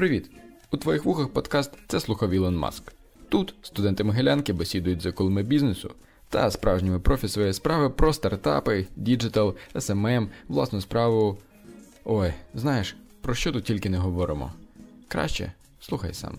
Привіт! У твоїх вухах подкаст це слухав Ілон Маск. Тут студенти Могилянки бесідують з акулами бізнесу та справжніми профі своєї справи про стартапи, діджитал, SMM, власну справу. Ой, знаєш, про що тут тільки не говоримо. Краще слухай сам.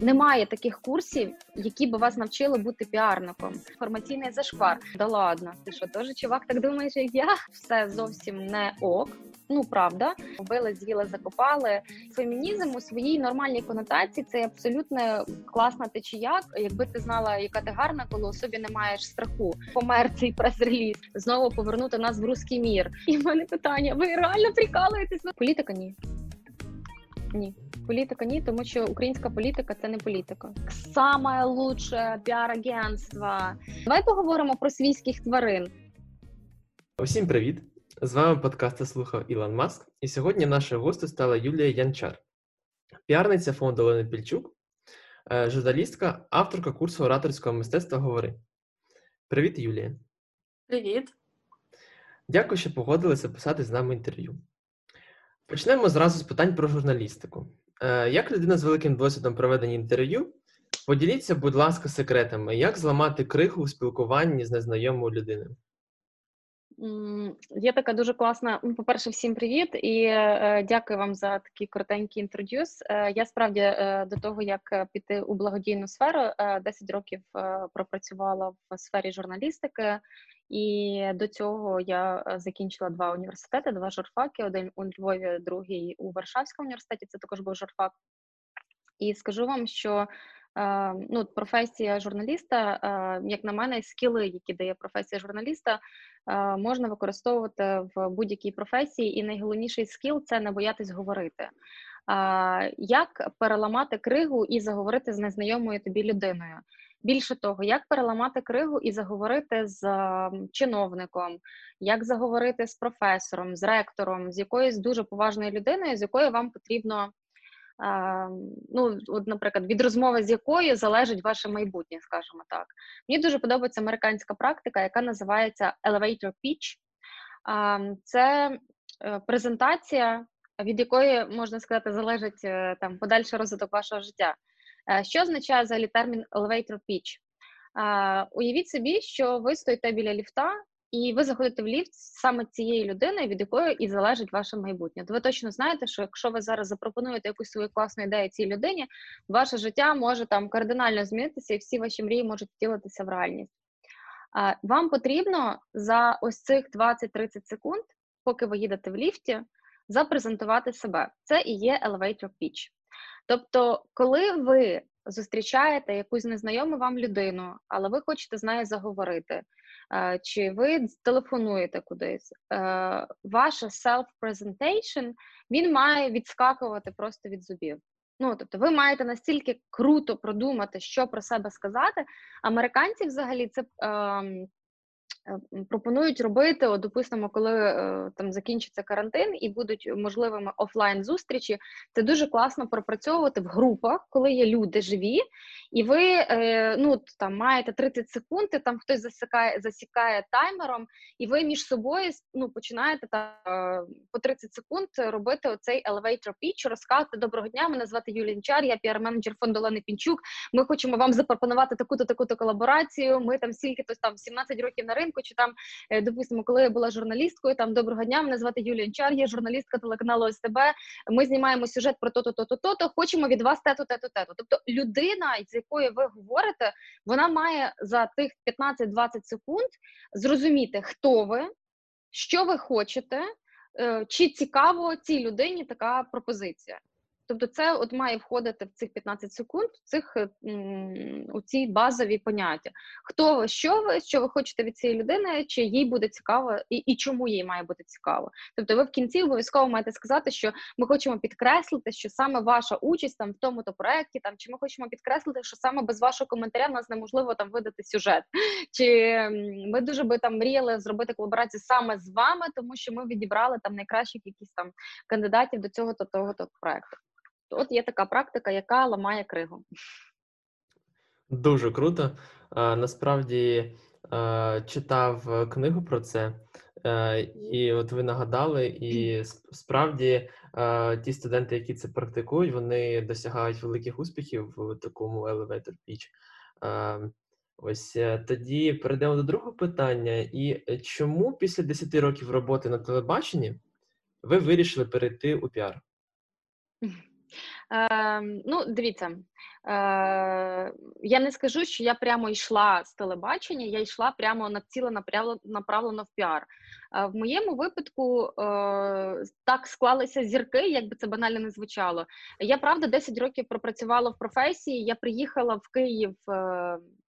Немає таких курсів, які би вас навчили бути піарником. Інформаційний зашквар. Да ладно, ти що, теж чувак, так думаєш, як я? Все зовсім не ок. Ну правда, вбили, з'їли, закопали. Фемінізм у своїй нормальній конотації це абсолютно класна течія. Якби ти знала, яка ти гарна, коли у собі не маєш страху, помер цей прес-реліз, знову повернути нас в русський мір. І в мене питання: ви реально прикалуєтесь? Політика ні. Ні. Політика ні, тому що українська політика це не політика. Саме лучше піар-агентство. Давай поговоримо про свійських тварин. Усім привіт! З вами подкаст слухав Ілон Маск, і сьогодні нашою гостю стала Юлія Янчар, піарниця фонду Олени Пільчук, е, журналістка, авторка курсу ораторського мистецтва Говори. Привіт, Юлія. Привіт. Дякую, що погодилися писати з нами інтерв'ю. Почнемо зразу з питань про журналістику. Е, як людина з великим досвідом проведення інтерв'ю, поділіться, будь ласка, секретами, як зламати криху у спілкуванні з незнайомою людиною. Є така дуже класна. Ну, по-перше, всім привіт і е, дякую вам за такий коротенький інтродюс. Е, я справді е, до того, як е, піти у благодійну сферу, е, 10 років е, пропрацювала в сфері журналістики, і до цього я е, закінчила два університети, два журфаки: один у Львові, другий у Варшавському університеті. Це також був журфак. І скажу вам, що е, ну, професія журналіста, е, як на мене, скіли, які дає професія журналіста, е, можна використовувати в будь-якій професії, і найголовніший скіл це не боятись говорити. Як переламати кригу і заговорити з незнайомою тобі людиною? Більше того, як переламати кригу і заговорити з чиновником, як заговорити з професором, з ректором, з якоюсь дуже поважною людиною, з якою вам потрібно ну, от, наприклад, від розмови з якою залежить ваше майбутнє, скажімо так. Мені дуже подобається американська практика, яка називається Elevator Pitch. Це е, презентація, від якої можна сказати, залежить е, там подальший розвиток вашого життя. Е, що означає взагалі термін elevator pitch? Уявіть собі, що ви стоїте біля ліфта і ви заходите в ліфт саме цією людиною, від якої і залежить ваше майбутнє. То ви точно знаєте, що якщо ви зараз запропонуєте якусь свою класну ідею цій людині, ваше життя може там кардинально змінитися, і всі ваші мрії можуть втілитися в реальність. Вам потрібно за ось цих 20-30 секунд, поки ви їдете в ліфті, запрезентувати себе. Це і є elevator pitch. Тобто, коли ви зустрічаєте якусь незнайому вам людину, але ви хочете з нею заговорити, Е, чи ви телефонуєте кудись, е, ваша self-presentation, він має відскакувати просто від зубів. Ну, тобто, ви маєте настільки круто продумати, що про себе сказати. Американці взагалі це ем, пропонують робити, от, допустимо, коли е, там закінчиться карантин і будуть можливими офлайн зустрічі. Це дуже класно пропрацьовувати в групах, коли є люди живі, і ви е, ну там маєте 30 секунд, і там хтось засікає засікає таймером, і ви між собою ну, починаєте там по 30 секунд робити оцей elevator pitch, розказати доброго дня. Мене звати Юлія Інчар, я піар-менеджер фонду Олени Пінчук. Ми хочемо вам запропонувати таку-то таку-то колаборацію. Ми там стільки-то там 17 років на ринку ринку, чи там, е, допустимо, коли я була журналісткою, там доброго дня, мене звати Юлія Чар, я журналістка телеканалу СТБ. Ми знімаємо сюжет про то-то, то-то, то-то, Хочемо від вас тето, тето, тето. Тобто людина, з якою ви говорите, вона має за тих 15-20 секунд зрозуміти, хто ви, що ви хочете, е, чи цікаво цій людині така пропозиція. Тобто, це от має входити в цих 15 секунд, в цих е, у ці базові поняття. Хто ви, що ви, що ви хочете від цієї людини, чи їй буде цікаво, і і чому їй має бути цікаво. Тобто, ви в кінці обов'язково маєте сказати, що ми хочемо підкреслити, що саме ваша участь там в тому то проекті, там чи ми хочемо підкреслити, що саме без вашого коментаря в нас неможливо там видати сюжет. Чи ми дуже би там мріяли зробити колаборацію саме з вами, тому що ми відібрали там найкращих якісь там кандидатів до цього то того то проекту. От є така практика, яка ламає кригу. Дуже круто. Насправді читав книгу про це. Е, і от ви нагадали, і справді е, ті студенти, які це практикують, вони досягають великих успіхів в такому elevator pitch. Е, ось тоді перейдемо до другого питання. І чому після 10 років роботи на телебаченні ви вирішили перейти у піар? Е, Ну, дивіться, е, я не скажу, що я прямо йшла з телебачення, я йшла прямо націленонаправлено в піар. Е, в моєму випадку е, так склалися зірки, як би це банально не звучало. Я правда 10 років пропрацювала в професії. Я приїхала в Київ.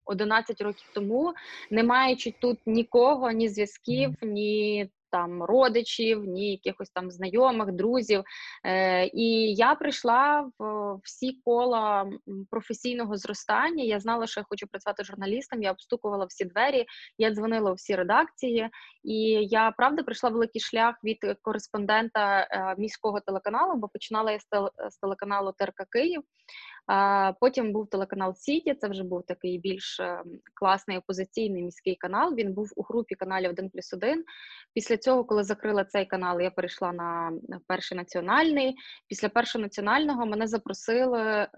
11 е, років тому, не маючи тут нікого, ні зв'язків, ні там родичів, ні якихось там знайомих, друзів. Е, І я прийшла в всі кола професійного зростання. Я знала, що я хочу працювати журналістом. Я обстукувала всі двері, я дзвонила у всі редакції, і я правда прийшла великий шлях від кореспондента е, міського телеканалу, бо починала я з телеканалу ТРК Київ. Потім був телеканал Сіті. Це вже був такий більш е, класний опозиційний міський канал. Він був у групі каналів 1 плюс 1. Після цього, коли закрила цей канал, я перейшла на перший національний. Після першого національного мене запросили е,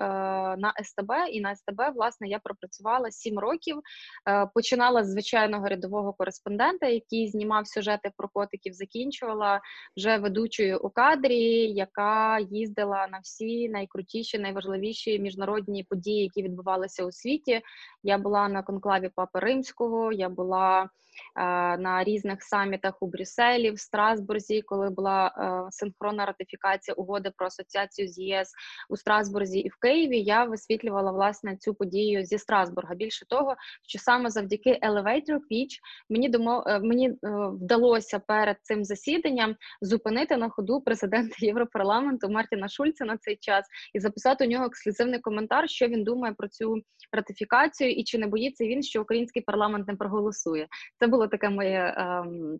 на СТБ, і на СТБ власне я пропрацювала 7 років. Е, починала з звичайного рядового кореспондента, який знімав сюжети про котиків. Закінчувала вже ведучою у кадрі, яка їздила на всі найкрутіші, найважливіші міжнародні події, які відбувалися у світі. Я була на конклаві Папи Римського, я була Е, на різних самітах у Брюсселі, в Страсбурзі, коли була е, синхронна ратифікація угоди про асоціацію з ЄС у Страсбурзі і в Києві. Я висвітлювала власне цю подію зі Страсбурга. Більше того, що саме завдяки Elevator Pitch мені домо е, мені вдалося перед цим засіданням зупинити на ходу президента Європарламенту Мартіна Шульца на цей час і записати у нього ексклюзивний коментар, що він думає про цю ратифікацію, і чи не боїться він, що український парламент не проголосує. Це було таке моє. Ем,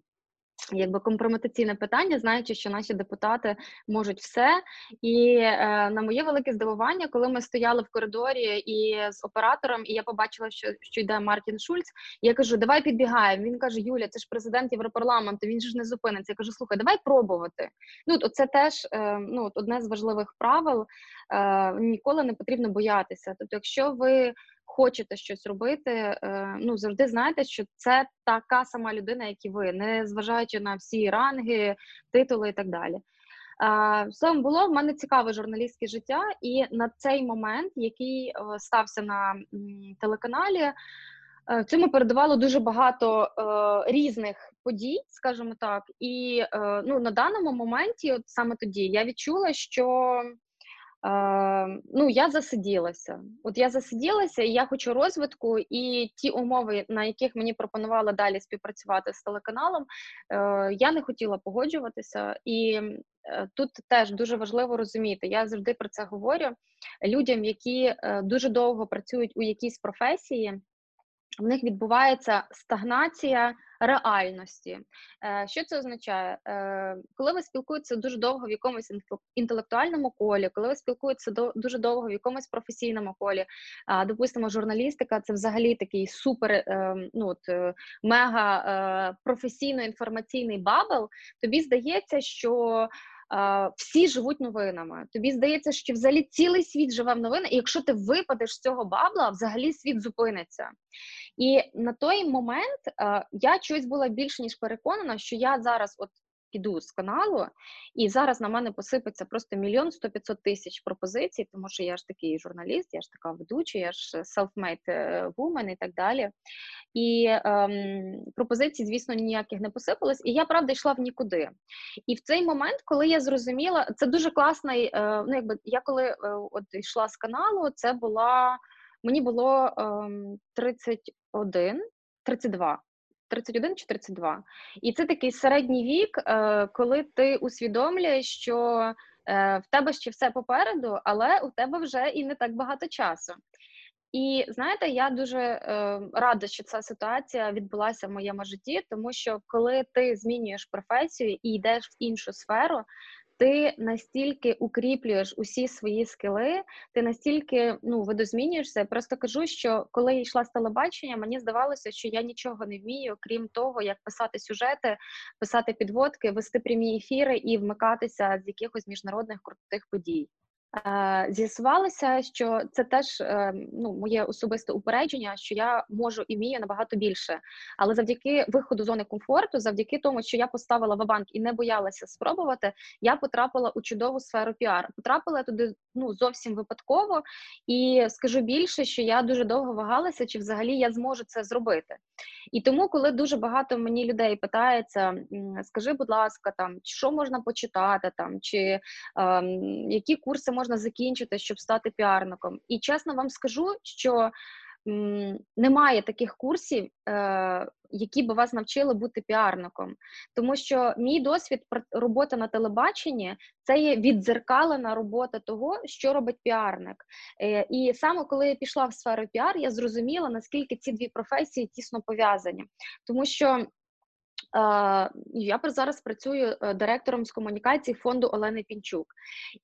Якби компрометаційне питання, знаючи, що наші депутати можуть все. І е, на моє велике здивування, коли ми стояли в коридорі і з оператором, і я побачила, що що йде Мартін Шульц, я кажу, давай підбігаємо. Він каже: Юля, це ж президент Європарламенту, він ж не зупиниться. Я кажу, слухай, давай пробувати. Ну, це теж е, ну, одне з важливих правил. Е, Ніколи не потрібно боятися. Тобто, якщо ви хочете щось робити, е, ну завжди знаєте, що це така сама людина, як і ви, не зважаючи на всі ранги, титули і так далі. Словом, було в мене цікаве журналістське життя, і на цей момент, який е, стався на телеканалі, е, цьому передавало дуже багато різних подій, скажімо так. І ну, на даному моменті, от саме тоді, я відчула, що Ну, я засиділася. От я засиділася, і я хочу розвитку, і ті умови, на яких мені пропонували далі співпрацювати з телеканалом, е, я не хотіла погоджуватися. І е, тут теж дуже важливо розуміти. Я завжди про це говорю людям, які е, дуже довго працюють у якійсь професії в них відбувається стагнація реальності. Е, що це означає? Е, коли ви спілкуєтеся дуже довго в якомусь інтелектуальному колі, коли ви спілкуєтеся дуже довго в якомусь професійному колі, допустимо, журналістика це взагалі такий супер е, ну, от, мега професійно-інформаційний bubble, тобі здається, що всі живуть новинами. Тобі здається, що взагалі цілий світ живе в новинах, і якщо ти випадеш з цього бабла, взагалі світ зупиниться. І на той момент я чогось була більше ніж переконана, що я зараз, от піду з каналу, і зараз на мене посипеться просто мільйон сто п'ятсот тисяч пропозицій, тому що я ж такий журналіст, я ж така ведуча, я ж self-made е, woman і так далі. І ем, пропозицій, звісно, ніяких не посипалось. І я правда йшла в нікуди. І в цей момент, коли я зрозуміла, це дуже класний. Е, ну, якби я коли е, от йшла з каналу, це була мені було ем, 31, 32. 31 чи 32. І це такий середній вік, е, коли ти усвідомлюєш, що е, в тебе ще все попереду, але у тебе вже і не так багато часу. І знаєте, я дуже е, рада, що ця ситуація відбулася в моєму житті, тому що коли ти змінюєш професію і йдеш в іншу сферу, ти настільки укріплюєш усі свої скили, ти настільки ну видозмінюєшся. Просто кажу, що коли я йшла з телебачення, мені здавалося, що я нічого не вмію, крім того, як писати сюжети, писати підводки, вести прямі ефіри і вмикатися з якихось міжнародних крутих подій. Е, з'ясувалося, що це теж е, ну, моє особисте упередження, що я можу і вмію набагато більше. Але завдяки виходу зони комфорту, завдяки тому, що я поставила вабанк і не боялася спробувати, я потрапила у чудову сферу піар. Потрапила туди ну зовсім випадково, і скажу більше, що я дуже довго вагалася, чи взагалі я зможу це зробити. І тому, коли дуже багато мені людей питається, скажи, будь ласка, там що можна почитати, там чи е, які курси можна закінчити, щоб стати піарником. І чесно вам скажу, що немає таких курсів, е, які би вас навчили бути піарником, тому що мій досвід роботи на телебаченні це є віддзеркалена робота того, що робить піарник. Е, і саме коли я пішла в сферу піар, я зрозуміла наскільки ці дві професії тісно пов'язані, тому що я зараз працюю е, директором з комунікації фонду Олени Пінчук,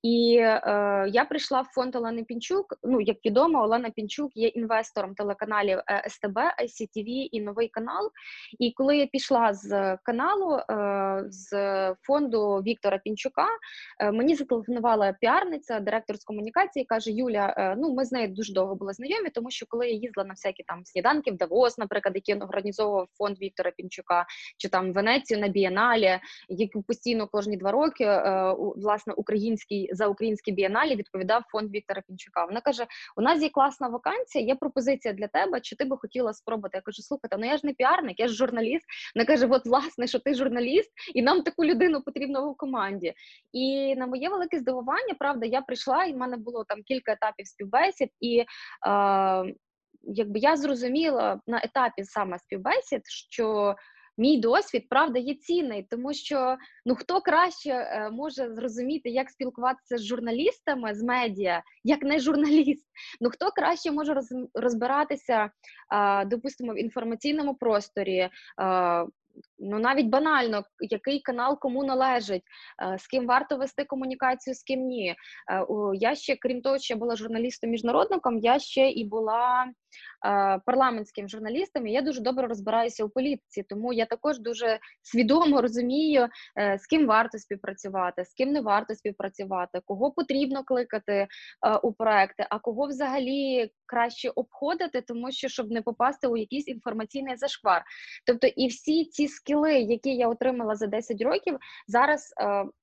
і е, я прийшла в фонд Олени Пінчук. Ну як відомо, Олена Пінчук є інвестором телеканалів е, СТБ, ICTV і новий канал. І коли я пішла з каналу з фонду Віктора Пінчука, мені зателефонувала піарниця, директор з комунікації, каже: Юля, ну ми з нею дуже довго були знайомі, тому що коли я їздила на всякі там сніданки в Давос, наприклад, які організовував фонд Віктора Пінчука. чи там Венецію на бієналі, які постійно кожні два роки е, власне український за українські бієналі відповідав фонд Віктора Пінчука. Вона каже: У нас є класна вакансія, є пропозиція для тебе. Чи ти би хотіла спробувати? Я кажу, слухайте, ну я ж не піарник, я ж журналіст. Вона каже: От, власне, що ти журналіст, і нам таку людину потрібно в команді. І на моє велике здивування, правда, я прийшла, і в мене було там кілька етапів співбесід і. Е, Якби я зрозуміла на етапі саме співбесід, що мій досвід правда є цінний, тому що ну хто краще е, може зрозуміти, як спілкуватися з журналістами з медіа, як не журналіст. Ну хто краще може роз, розбиратися, допустимо, в інформаційному просторі. Е, Ну, навіть банально, який канал кому належить, з ким варто вести комунікацію, з ким ні. Я ще, крім того, що я була журналістом-міжнародником, я ще і була Е, парламентським журналістом, і я дуже добре розбираюся у політиці, тому я також дуже свідомо розумію, е, з ким варто співпрацювати, з ким не варто співпрацювати, кого потрібно кликати е, у проекти, а кого взагалі краще обходити, тому що щоб не попасти у якийсь інформаційний зашквар. Тобто, і всі ці скіли, які я отримала за 10 років, зараз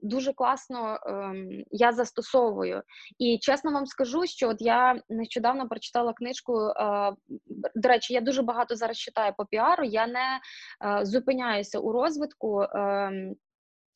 дуже класно е, я застосовую. І чесно вам скажу, що от я нещодавно прочитала книжку до речі, я дуже багато зараз читаю по піару. Я не е, зупиняюся у розвитку.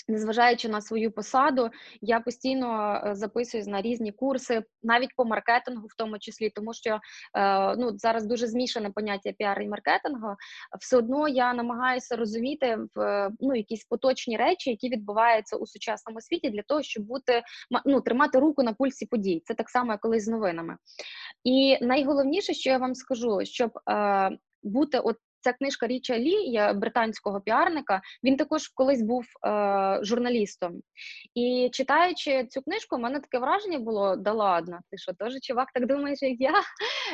Незважаючи на свою посаду, я постійно е, записуюсь на різні курси, навіть по маркетингу, в тому числі, тому що е, ну зараз дуже змішане поняття піар і маркетингу. Все одно я намагаюся розуміти в ну якісь поточні речі, які відбуваються у сучасному світі, для того, щоб бути ну, тримати руку на пульсі подій. Це так само, як колись з новинами. І найголовніше, що я вам скажу, щоб е, бути от Ця книжка Річа Лі, є британського піарника. Він також колись був е, журналістом. І читаючи цю книжку, у мене таке враження було: да ладно, ти що, теж чувак, так думаєш, як я?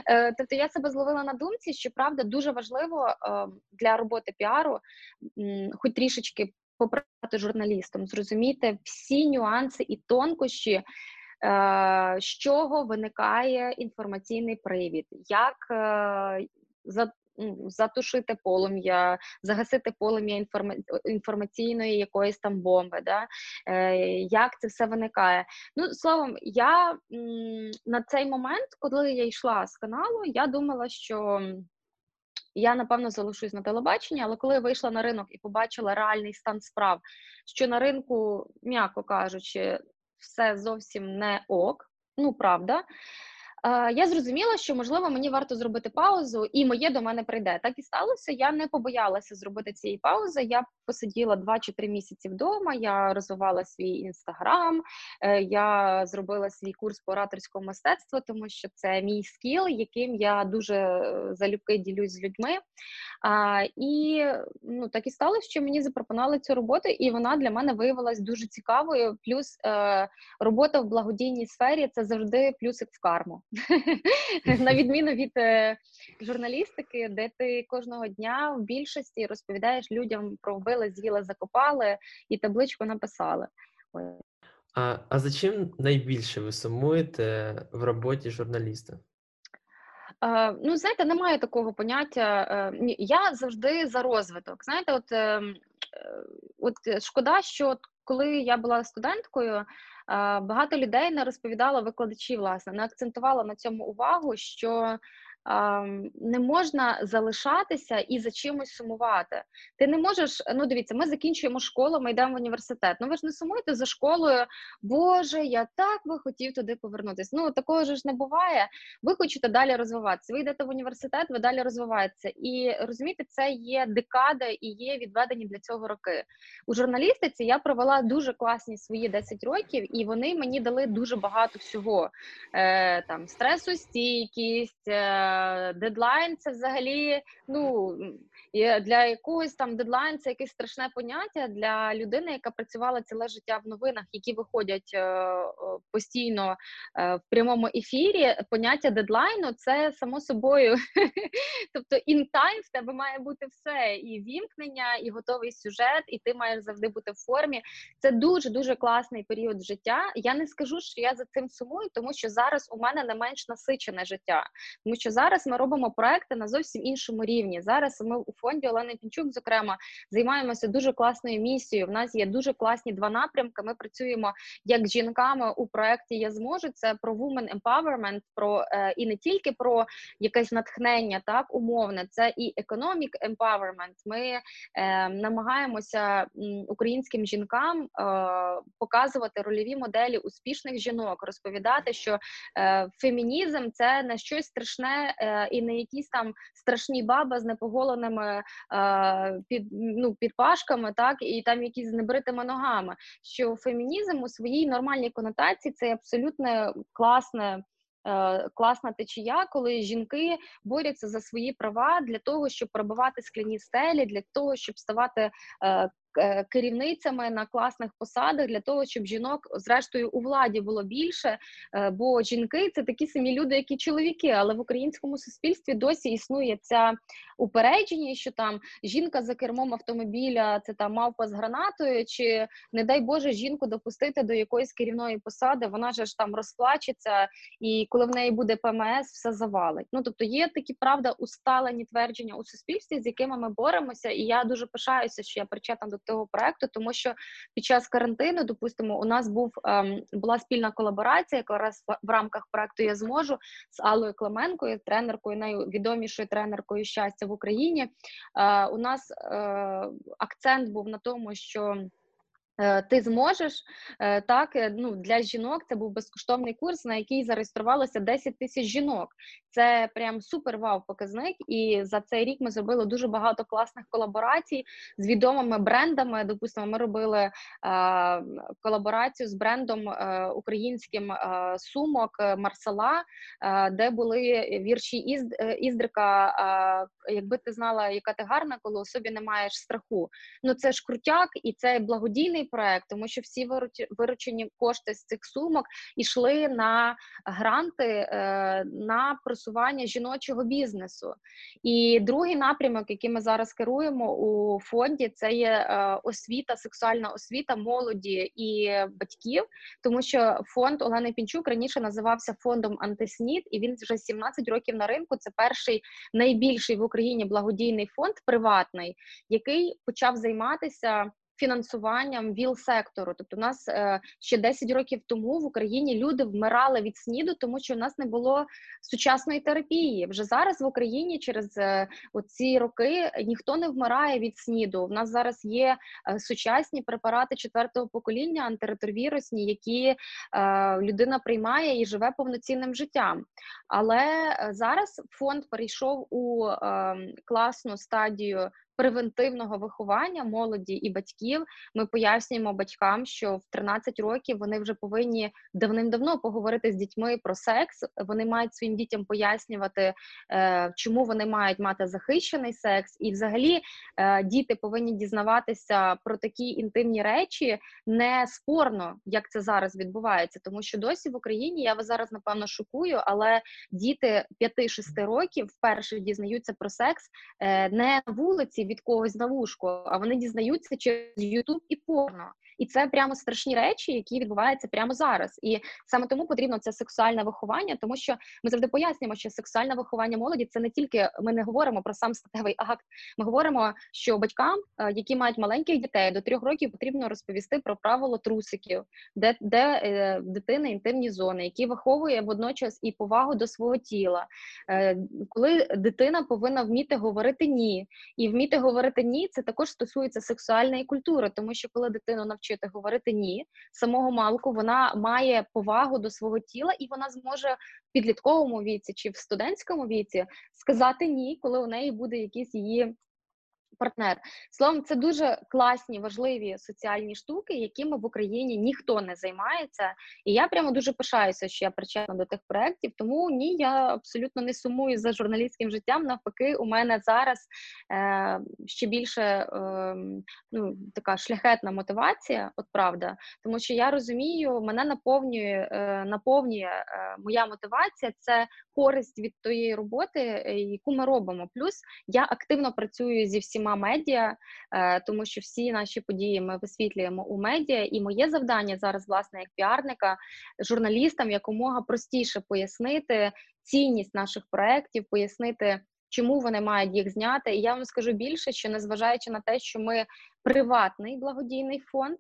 Е, Тобто я себе зловила на думці, що правда дуже важливо е, для роботи піару, м, хоч трішечки попрати журналістом, зрозуміти всі нюанси і тонкощі. Е, з чого виникає інформаційний привід, як е, за затушити полум'я, загасити полум'я інформа... інформаційної якоїсь там бомби, да? е, як це все виникає. Ну, словом, я на цей момент, коли я йшла з каналу, я думала, що. Я напевно залишусь на телебаченні, але коли я вийшла на ринок і побачила реальний стан справ, що на ринку, м'яко кажучи, все зовсім не ок, ну правда. Я зрозуміла, що можливо мені варто зробити паузу, і моє до мене прийде. Так і сталося. Я не побоялася зробити цієї паузи. Я посиділа два чи три місяці вдома. Я розвивала свій інстаграм, е, я зробила свій курс по ораторському мистецтва, тому що це мій скіл, яким я дуже е, залюбки ділюсь з людьми. А, І ну так і сталося, що мені запропонували цю роботу, і вона для мене виявилась дуже цікавою. Плюс е, робота в благодійній сфері це завжди плюсик в карму, на відміну від е, журналістики, де ти кожного дня в більшості розповідаєш людям про вбили, з'їли, закопали і табличку написали. А а за чим найбільше ви сумуєте в роботі журналіста? Е, ну, знаєте, немає такого поняття. Е, я завжди за розвиток. Знаєте, от ем, е, от шкода, що коли я була студенткою, е, багато людей не розповідало викладачі, власне, не акцентувала на цьому увагу, що не можна залишатися і за чимось сумувати. Ти не можеш, ну дивіться, ми закінчуємо школу, ми йдемо в університет. Ну ви ж не сумуєте за школою. Боже, я так би хотів туди повернутися. Ну такого ж не буває. Ви хочете далі розвиватися. Ви йдете в університет, ви далі розвиваєтеся. І розумієте, це є декада і є відведені для цього роки. У журналістиці я провела дуже класні свої 10 років, і вони мені дали дуже багато всього. Е, Там стресостійкість. Е, дедлайн це взагалі ну для якогось там дедлайн це якесь страшне поняття для людини, яка працювала ціле життя в новинах, які виходять е, постійно е, в прямому ефірі. Поняття дедлайну це само собою. Тобто in time в тебе має бути все: і вімкнення, і готовий сюжет, і ти маєш завжди бути в формі. Це дуже дуже класний період життя. Я не скажу, що я за цим сумую, тому що зараз у мене не менш насичене життя, тому що зараз ми робимо проекти на зовсім іншому рівні. Зараз ми у фонді Олени Пінчук, зокрема, займаємося дуже класною місією. В нас є дуже класні два напрямки. Ми працюємо як з жінками у проєкті Я зможу. Це про women empowerment, про е, і не тільки про якесь натхнення, так умовне, це і economic empowerment. Ми е, намагаємося українським жінкам е, показувати рольові моделі успішних жінок, розповідати, що е, фемінізм це не щось страшне і не якісь там страшні баби з непоголеними е, під ну підпашками, так і там якісь з небритими ногами. Що фемінізм у своїй нормальній конотації це абсолютно класне. Е, класна течія, коли жінки борються за свої права для того, щоб пробивати скляні стелі, для того, щоб ставати е, Е, керівницями на класних посадах для того, щоб жінок, зрештою, у владі було більше. Е, бо жінки це такі самі люди, як і чоловіки. Але в українському суспільстві досі існує ця упередження, що там жінка за кермом автомобіля, це там мавпа з гранатою, чи не дай Боже жінку допустити до якоїсь керівної посади. Вона ж там розплачеться, і коли в неї буде ПМС, все завалить. Ну тобто є такі правда усталені твердження у суспільстві, з якими ми боремося, і я дуже пишаюся, що я причетна до того проекту, тому що під час карантину, допустимо, у нас був ем, була спільна колаборація, якраз в рамках проекту я зможу з Аллою Клименкою, тренеркою, найвідомішою тренеркою щастя в Україні. Е, У нас е, акцент був на тому, що ти зможеш е, так е, ну для жінок це був безкоштовний курс, на який зареєструвалося 10 тисяч жінок. Це прям супер вау показник. І за цей рік ми зробили дуже багато класних колаборацій з відомими брендами. Допустимо, ми робили е, колаборацію з брендом е, українським е, сумок Марсела, де були вірші із Іздрика. Якби ти знала, яка ти гарна, коли у собі не маєш страху. Ну це ж крутяк і це благодійний проект, тому що всі виручені кошти з цих сумок йшли на гранти е, на просування жіночого бізнесу. І другий напрямок, який ми зараз керуємо у фонді, це є е, освіта, сексуальна освіта молоді і батьків, тому що фонд Олени Пінчук раніше називався фондом Антиснід, і він вже 17 років на ринку. Це перший найбільший в Україні благодійний фонд приватний, який почав займатися фінансуванням ВІЛ-сектору. Тобто, у нас е, ще 10 років тому в Україні люди вмирали від сніду, тому що у нас не було сучасної терапії. Вже зараз в Україні через е, ці роки ніхто не вмирає від сніду. У нас зараз є е, сучасні препарати четвертого покоління, антиретровірусні, які людина приймає і живе повноцінним життям. Але зараз фонд перейшов у ем, класну стадію превентивного виховання молоді і батьків. Ми пояснюємо батькам, що в 13 років вони вже повинні давним-давно поговорити з дітьми про секс. Вони мають своїм дітям пояснювати, е, чому вони мають мати захищений секс, і взагалі е, діти повинні дізнаватися про такі інтимні речі не спорно, як це зараз відбувається, тому що досі в Україні я вас зараз напевно шокую, але діти 5-6 років вперше дізнаються про секс е, не на вулиці від когось на вушку, а вони дізнаються через Ютуб і порно. І це прямо страшні речі, які відбуваються прямо зараз. І саме тому потрібно це сексуальне виховання, тому що ми завжди пояснюємо, що сексуальне виховання молоді це не тільки ми не говоримо про сам статевий акт. Ми говоримо, що батькам, е, які мають маленьких дітей до трьох років, потрібно розповісти про правило трусиків, де де е, дитини інтимні зони, які виховує водночас і повагу до свого тіла. Е, коли дитина повинна вміти говорити ні, і вміти говорити ні, це також стосується сексуальної культури, тому що коли дитину навчити говорити ні самого малку, вона має повагу до свого тіла, і вона зможе в підлітковому віці чи в студентському віці сказати ні, коли у неї буде якийсь її партнер. Словом, це дуже класні, важливі соціальні штуки, якими в Україні ніхто не займається. І я прямо дуже пишаюся, що я причетна до тих проєктів. Тому ні, я абсолютно не сумую за журналістським життям. Навпаки, у мене зараз е, ще більше е, ну, така шляхетна мотивація, от правда, тому що я розумію, мене наповнює е, наповнює е, моя мотивація. Це користь від тієї роботи, е, яку ми робимо. Плюс я активно працюю зі всіма всіма медіа, е, тому що всі наші події ми висвітлюємо у медіа. І моє завдання зараз, власне, як піарника, журналістам якомога простіше пояснити цінність наших проєктів, пояснити. Чому вони мають їх зняти? І я вам скажу більше, що незважаючи на те, що ми приватний благодійний фонд,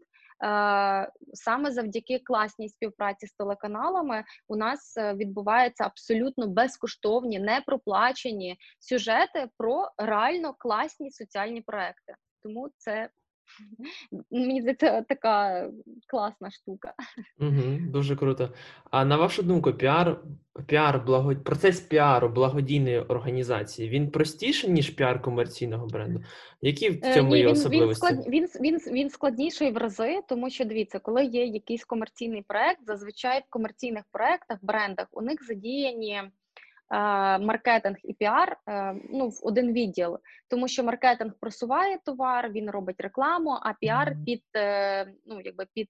саме завдяки класній співпраці з телеканалами у нас е, відбуваються абсолютно безкоштовні, непроплачені сюжети про реально класні соціальні проекти. Тому це Мені здається, така класна штука. Угу, Дуже круто. А на вашу думку, піар, піар благо... процес піару благодійної організації він простіший, ніж піар комерційного бренду? Які в е, цьому є особливості? Він, склад... він, він, він складніший в рази, тому що дивіться, коли є якийсь комерційний проект, зазвичай в комерційних проектах, брендах у них задіяні. Е, маркетинг і піар е, ну, в один відділ, тому що маркетинг просуває товар, він робить рекламу, а піар під е, ну якби під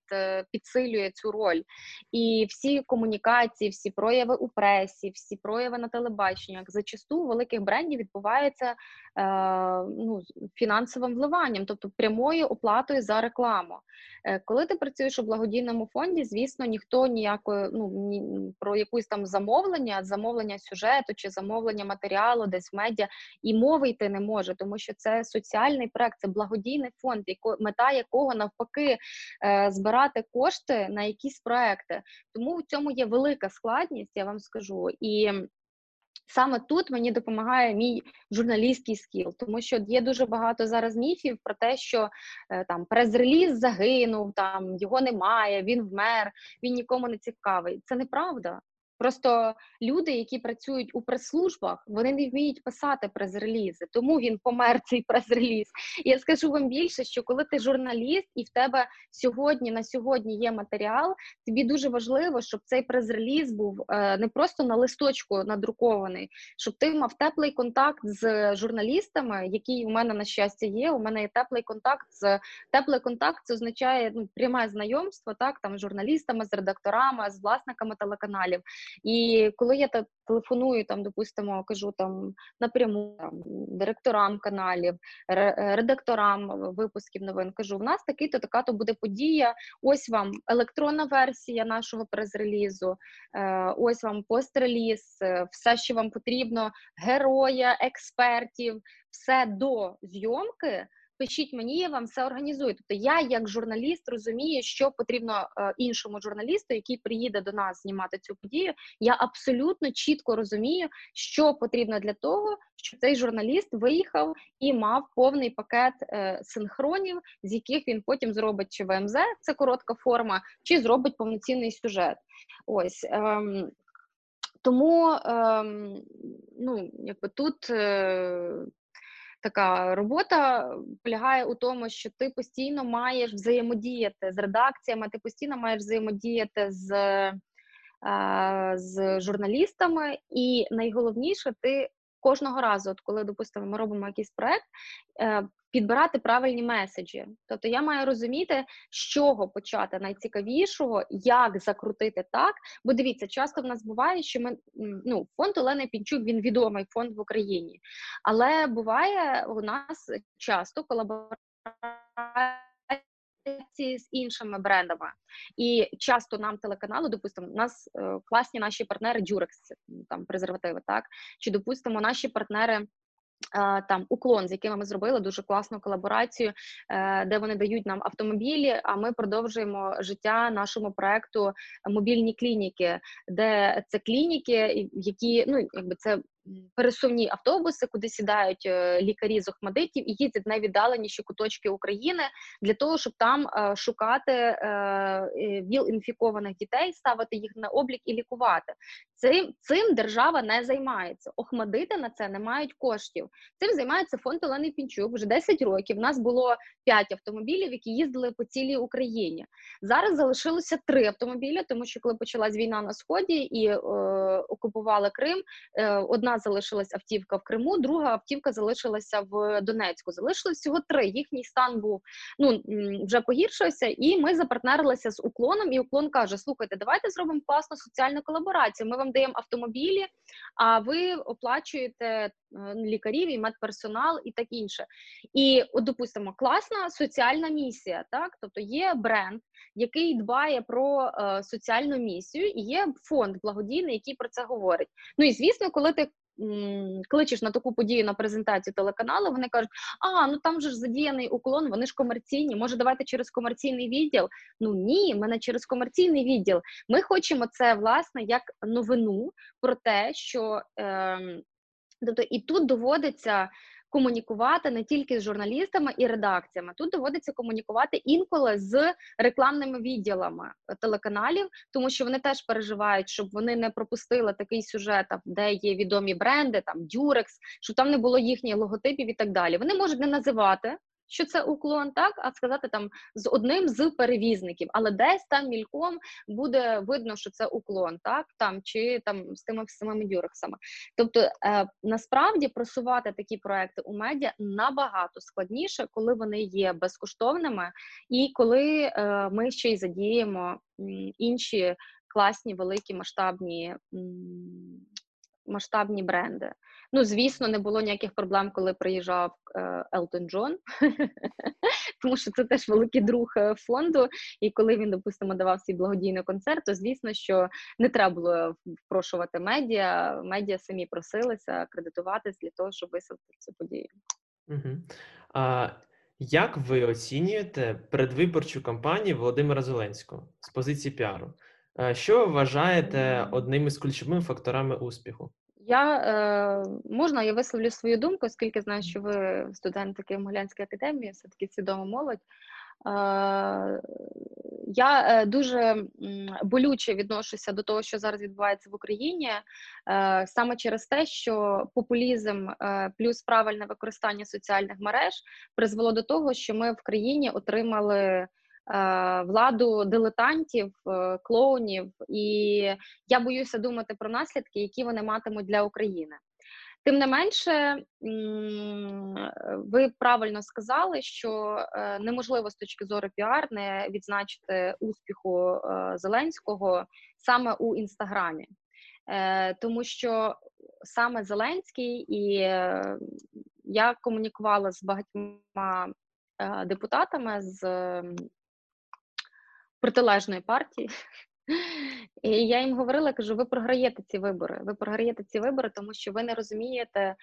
підсилює цю роль. І всі комунікації, всі прояви у пресі, всі прояви на телебаченнях зачасту у великих брендів відбуваються ну, фінансовим вливанням, тобто прямою оплатою за рекламу. Коли ти працюєш у благодійному фонді, звісно, ніхто ніякої ну ні про якусь там замовлення, замовлення сюжету бюджету чи замовлення матеріалу десь в медіа, і мови йти не може, тому що це соціальний проект, це благодійний фонд, яко, мета якого навпаки е, збирати кошти на якісь проекти. Тому в цьому є велика складність, я вам скажу. І Саме тут мені допомагає мій журналістський скіл, тому що є дуже багато зараз міфів про те, що е, там прес-реліз загинув, там його немає, він вмер, він нікому не цікавий. Це неправда. Просто люди, які працюють у прес-службах, вони не вміють писати прес-релізи, тому він помер цей прес-реліз. Я скажу вам більше, що коли ти журналіст і в тебе сьогодні на сьогодні є матеріал, тобі дуже важливо, щоб цей прес-реліз був е, не просто на листочку надрукований, щоб ти мав теплий контакт з журналістами, який у мене на щастя є. У мене є теплий контакт з теплий контакт. Це означає ну пряме знайомство, так там з журналістами, з редакторами, з власниками телеканалів. І коли я телефоную, там, допустимо, кажу там напряму там, директорам каналів, редакторам випусків новин, кажу: в нас такий-то така то буде подія. Ось вам електронна версія нашого прес-релізу, е, ось вам пост-реліз, е, все, що вам потрібно, героя, експертів, все до зйомки пишіть мені, я вам все організую. Тобто я, як журналіст, розумію, що потрібно е, іншому журналісту, який приїде до нас знімати цю подію. Я абсолютно чітко розумію, що потрібно для того, щоб цей журналіст виїхав і мав повний пакет е, синхронів, з яких він потім зробить чи ВМЗ, це коротка форма, чи зробить повноцінний сюжет. Ось. Ем, тому ем, ну, якби тут е, така робота полягає у тому, що ти постійно маєш взаємодіяти з редакціями, ти постійно маєш взаємодіяти з. З журналістами, і найголовніше, ти кожного разу, от коли допустимо, ми робимо якийсь проект, е, підбирати правильні меседжі. Тобто я маю розуміти, з чого почати найцікавішого, як закрутити так. Бо дивіться, часто в нас буває, що ми ну фонд Олени Пінчук він відомий фонд в Україні, але буває у нас часто колаборація з іншими брендами. І часто нам телеканалу, допустимо, у нас е, класні наші партнери Durex, там презервативи, так чи допустимо наші партнери. Там уклон, з якими ми зробили дуже класну колаборацію, е, де вони дають нам автомобілі. А ми продовжуємо життя нашому проекту мобільні клініки, де це клініки, які ну якби це пересувні автобуси, куди сідають е, лікарі з охмадитів і їздять найвіддаленіші куточки України для того, щоб там е, шукати віл-інфікованих дітей, ставити їх на облік і лікувати. Цим цим держава не займається. Охмадити на це не мають коштів. Цим займається фонд Олени Пінчук. Вже 10 років. У нас було 5 автомобілів, які їздили по цілій Україні. Зараз залишилося 3 автомобілі, тому що коли почалась війна на сході і е, окупували Крим, е, одна залишилась автівка в Криму, друга автівка залишилася в Донецьку. Залишилось всього три. Їхній стан був ну вже погіршився, і ми запартнерилися з уклоном. І уклон каже: Слухайте, давайте зробимо класну соціальну колаборацію. Ми вам даємо автомобілі, а ви оплачуєте е, лікарів і медперсонал і так інше. І от, допустимо, класна соціальна місія. Так, тобто є бренд, який дбає про е, соціальну місію, і є фонд благодійний, який про це говорить. Ну і звісно, коли ти кличеш на таку подію на презентацію телеканалу, вони кажуть, а ну там же ж задіяний уклон, вони ж комерційні. Може, давайте через комерційний відділ? Ну ні, ми не через комерційний відділ. Ми хочемо це власне як новину про те, що е, тобто і тут доводиться комунікувати не тільки з журналістами і редакціями. Тут доводиться комунікувати інколи з рекламними відділами телеканалів, тому що вони теж переживають, щоб вони не пропустили такий сюжет, де є відомі бренди, там Дюрекс, щоб там не було їхніх логотипів і так далі. Вони можуть не називати що це уклон, так а сказати там з одним з перевізників, але десь там мільком буде видно, що це уклон, так там чи там з тими самими дюрексами. Тобто е, насправді просувати такі проекти у медіа набагато складніше, коли вони є безкоштовними, і коли е, ми ще й задіємо інші класні великі масштабні. Масштабні бренди. Ну, звісно, не було ніяких проблем, коли приїжджав Елтон Джон, тому що це теж великий друг е, фонду. І коли він, допустимо, давав свій благодійний концерт, то звісно, що не треба було впрошувати медіа. Медіа самі просилися акредитуватись для того, щоб висвітлити цю подію. А як ви оцінюєте передвиборчу кампанію Володимира Зеленського з позиції піару? Е, що ви вважаєте одним із ключовими факторами успіху? Я е, можна я висловлю свою думку, оскільки знаю, що ви студент Києво-Могилянської академії, все таки свідома молодь. Е, я е, дуже болюче відношуся до того, що зараз відбувається в Україні, е, саме через те, що популізм плюс правильне використання соціальних мереж призвело до того, що ми в країні отримали. Е, владу дилетантів, е, клоунів, і я боюся думати про наслідки, які вони матимуть для України. Тим не менше, ви правильно сказали, що е, неможливо з точки зору піар не відзначити успіху Зеленського саме у інстаграмі, тому що саме Зеленський і я комунікувала з багатьма депутатами з протилежної партії. І я їм говорила, кажу, ви програєте ці вибори. Ви програєте ці вибори, тому що ви не розумієте, е,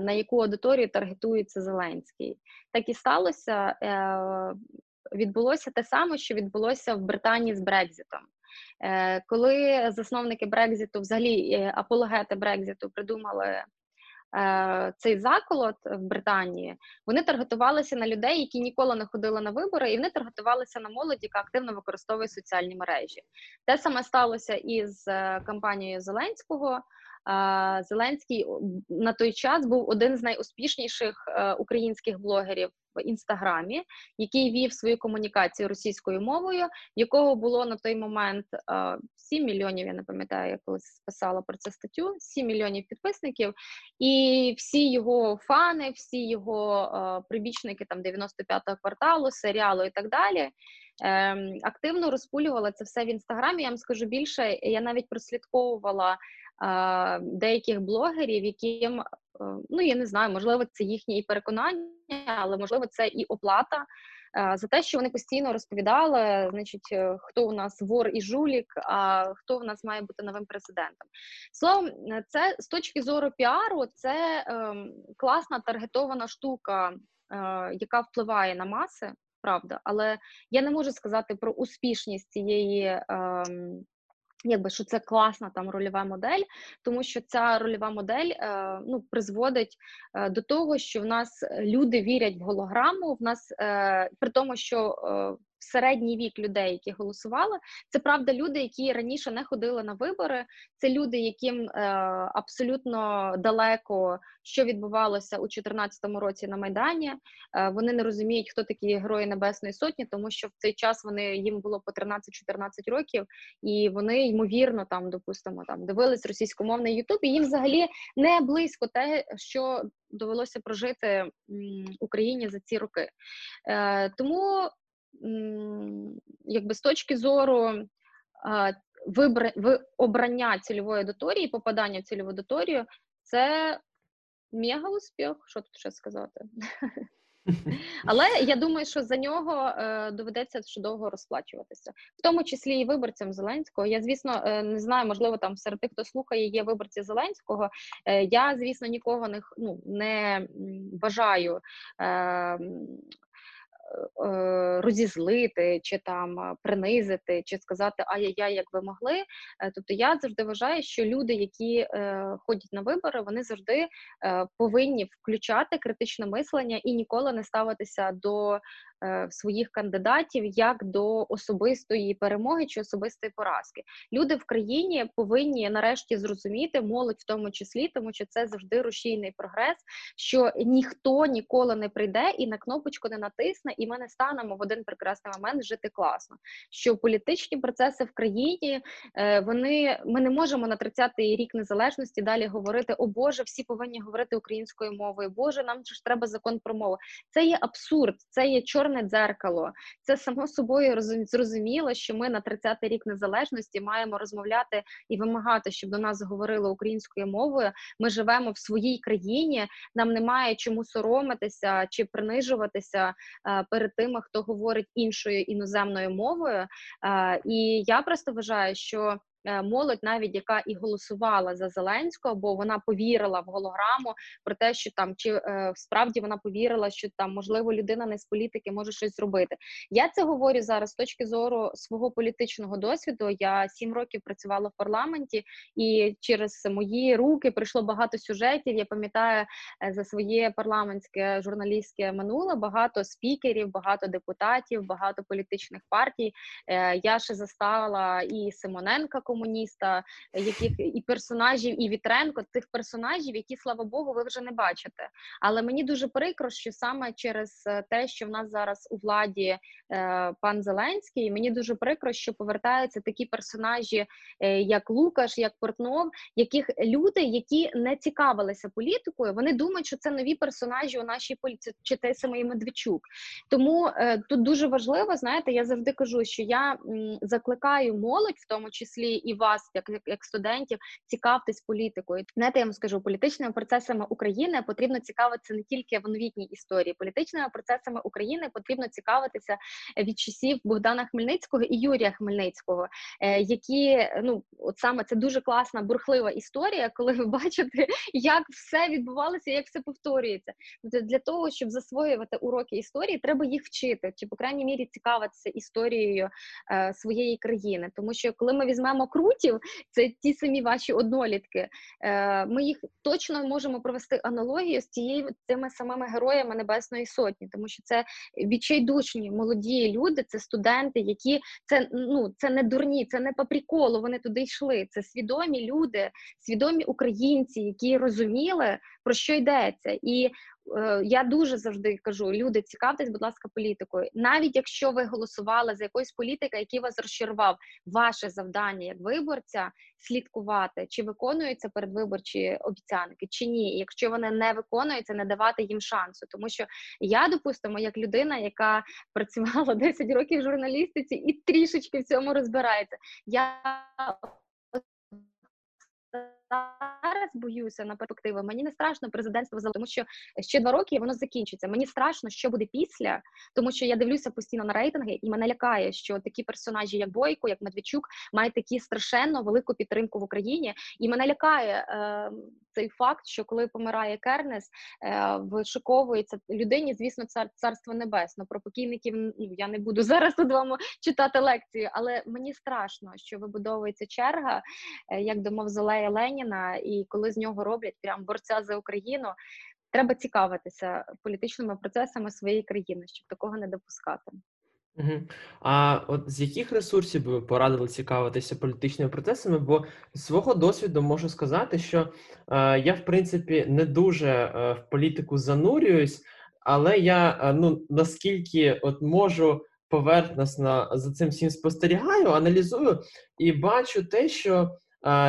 на яку аудиторію таргетується Зеленський. Так і сталося. Е, відбулося те саме, що відбулося в Британії з Брекзитом. Е, коли засновники Брекзиту, взагалі апологети Брекзиту, придумали цей заколот в Британії, вони таргетувалися на людей, які ніколи не ходили на вибори, і вони таргетувалися на молоді, яка активно використовує соціальні мережі. Те саме сталося із е, кампанією Зеленського. Зеленський на той час був один з найуспішніших е, українських блогерів в інстаграмі, який вів свою комунікацію російською мовою, якого було на той момент 7 мільйонів. Я не пам'ятаю, я колись писала про це статтю. 7 мільйонів підписників, і всі його фани, всі його прибічники там 95-го кварталу, серіалу і так далі. Ем, активно розпулювала це все в інстаграмі. Я вам скажу більше. Я навіть прослідковувала деяких блогерів, яким е, ну я не знаю, можливо, це їхнє і переконання, але можливо, це і оплата. Е, за те, що вони постійно розповідали, значить, е, хто у нас вор і жулік, а хто в нас має бути новим президентом. Словом, це з точки зору піару, це е, класна таргетована штука, е, яка впливає на маси, правда, але я не можу сказати про успішність цієї. Е, Якби що це класна там рольова модель, тому що ця рольова модель е, ну призводить е, до того, що в нас люди вірять в голограму. В нас е, при тому, що е, середній вік людей, які голосували, це правда люди, які раніше не ходили на вибори. Це люди, яким е, абсолютно далеко що відбувалося у 2014 році на майдані. Е, вони не розуміють, хто такі герої Небесної Сотні, тому що в цей час вони їм було по 13-14 років, і вони ймовірно там, допустимо, там дивились російськомовний Ютуб, і їм взагалі не близько те, що довелося прожити Україні за ці роки. Е, Тому якби з точки зору вибр... обрання цільової аудиторії, попадання в цільову аудиторію, це мега успіх, що тут ще сказати. Але я думаю, що за нього е, доведеться ще довго розплачуватися, в тому числі і виборцям Зеленського. Я, звісно, е, не знаю, можливо, там серед тих, хто слухає, є виборці Зеленського. Е, я, звісно, нікого не ну, не бажаю розізлити, чи там принизити, чи сказати ай-яй-яй, як ви могли. Е, тобто я завжди вважаю, що люди, які е, ходять на вибори, вони завжди повинні включати критичне мислення і ніколи не ставитися до Е, своїх кандидатів як до особистої перемоги чи особистої поразки. Люди в країні повинні нарешті зрозуміти молодь, в тому числі, тому що це завжди рушійний прогрес. Що ніхто ніколи не прийде і на кнопочку не натисне, і ми не станемо в один прекрасний момент жити класно. Що політичні процеси в країні е, вони ми не можемо на 30-й рік незалежності далі говорити: о Боже, всі повинні говорити українською мовою. Боже, нам ж треба закон про мову. Це є абсурд, це є чорне чорне дзеркало. Це само собою зрозуміло, що ми на 30-й рік незалежності маємо розмовляти і вимагати, щоб до нас говорили українською мовою. Ми живемо в своїй країні. Нам немає чому соромитися чи принижуватися е, перед тими, хто говорить іншою іноземною мовою. Е, і я просто вважаю, що молодь, навіть яка і голосувала за Зеленського, бо вона повірила в голограму про те, що там чи е, справді вона повірила, що там можливо людина не з політики може щось зробити. Я це говорю зараз з точки зору свого політичного досвіду. Я сім років працювала в парламенті, і через мої руки прийшло багато сюжетів. Я пам'ятаю е, за своє парламентське журналістське минуле багато спікерів, багато депутатів, багато політичних партій. Я ще заставила і Симоненка комуніста, яких і персонажів, і Вітренко, тих персонажів, які, слава Богу, ви вже не бачите. Але мені дуже прикро, що саме через е, те, що в нас зараз у владі е, пан Зеленський, мені дуже прикро, що повертаються такі персонажі, е, як Лукаш, як Портнов, яких люди, які не цікавилися політикою, вони думають, що це нові персонажі у нашій політиці, чи те самий Медведчук. Тому е, тут дуже важливо, знаєте, я завжди кажу, що я м, закликаю молодь, в тому числі і вас, як як студентів, цікавтесь політикою. Знаєте, я вам скажу, політичними процесами України потрібно цікавитися не тільки в новітній історії. Політичними процесами України потрібно цікавитися від часів Богдана Хмельницького і Юрія Хмельницького, е, які ну от саме це дуже класна бурхлива історія, коли ви бачите, як все відбувалося, як все повторюється. Для того щоб засвоювати уроки історії, треба їх вчити, чи по крайній мірі цікавитися історією е, своєї країни, тому що коли ми візьмемо окрутів, це ті самі ваші однолітки. Е, Ми їх точно можемо провести аналогію з тією тими самими героями Небесної Сотні, тому що це відчайдушні молоді люди, це студенти, які це ну це не дурні, це не по приколу. Вони туди йшли. Це свідомі люди, свідомі українці, які розуміли про що йдеться, і я дуже завжди кажу: люди, цікавтесь, будь ласка, політикою. Навіть якщо ви голосували за якоїсь політика, який вас розчарував, ваше завдання як виборця слідкувати, чи виконуються передвиборчі обіцянки, чи ні. Якщо вони не виконуються, не давати їм шансу. Тому що я, допустимо, як людина, яка працювала 10 років в журналістиці і трішечки в цьому розбирається. Я зараз боюся на перспективу. Мені не страшно президентство тому що ще два роки воно закінчиться. Мені страшно, що буде після, тому що я дивлюся постійно на рейтинги, і мене лякає, що такі персонажі, як Бойко, як Медведчук, мають такі страшенно велику підтримку в Україні. І мене лякає е, цей факт, що коли помирає Кернес, е, вишиковується людині, звісно, цар царство небесне. Про покійників ну я не буду зараз тут вам читати лекцію, але мені страшно, що вибудовується черга, е, як до Мавзолея Леніна, і коли з нього роблять прям борця за Україну. Треба цікавитися політичними процесами своєї країни, щоб такого не допускати. Угу. А от з яких ресурсів би ви порадили цікавитися політичними процесами? Бо з свого досвіду можу сказати, що е, я, в принципі, не дуже е, в політику занурююсь, але я е, ну наскільки от можу поверхносно за цим всім спостерігаю, аналізую і бачу те, що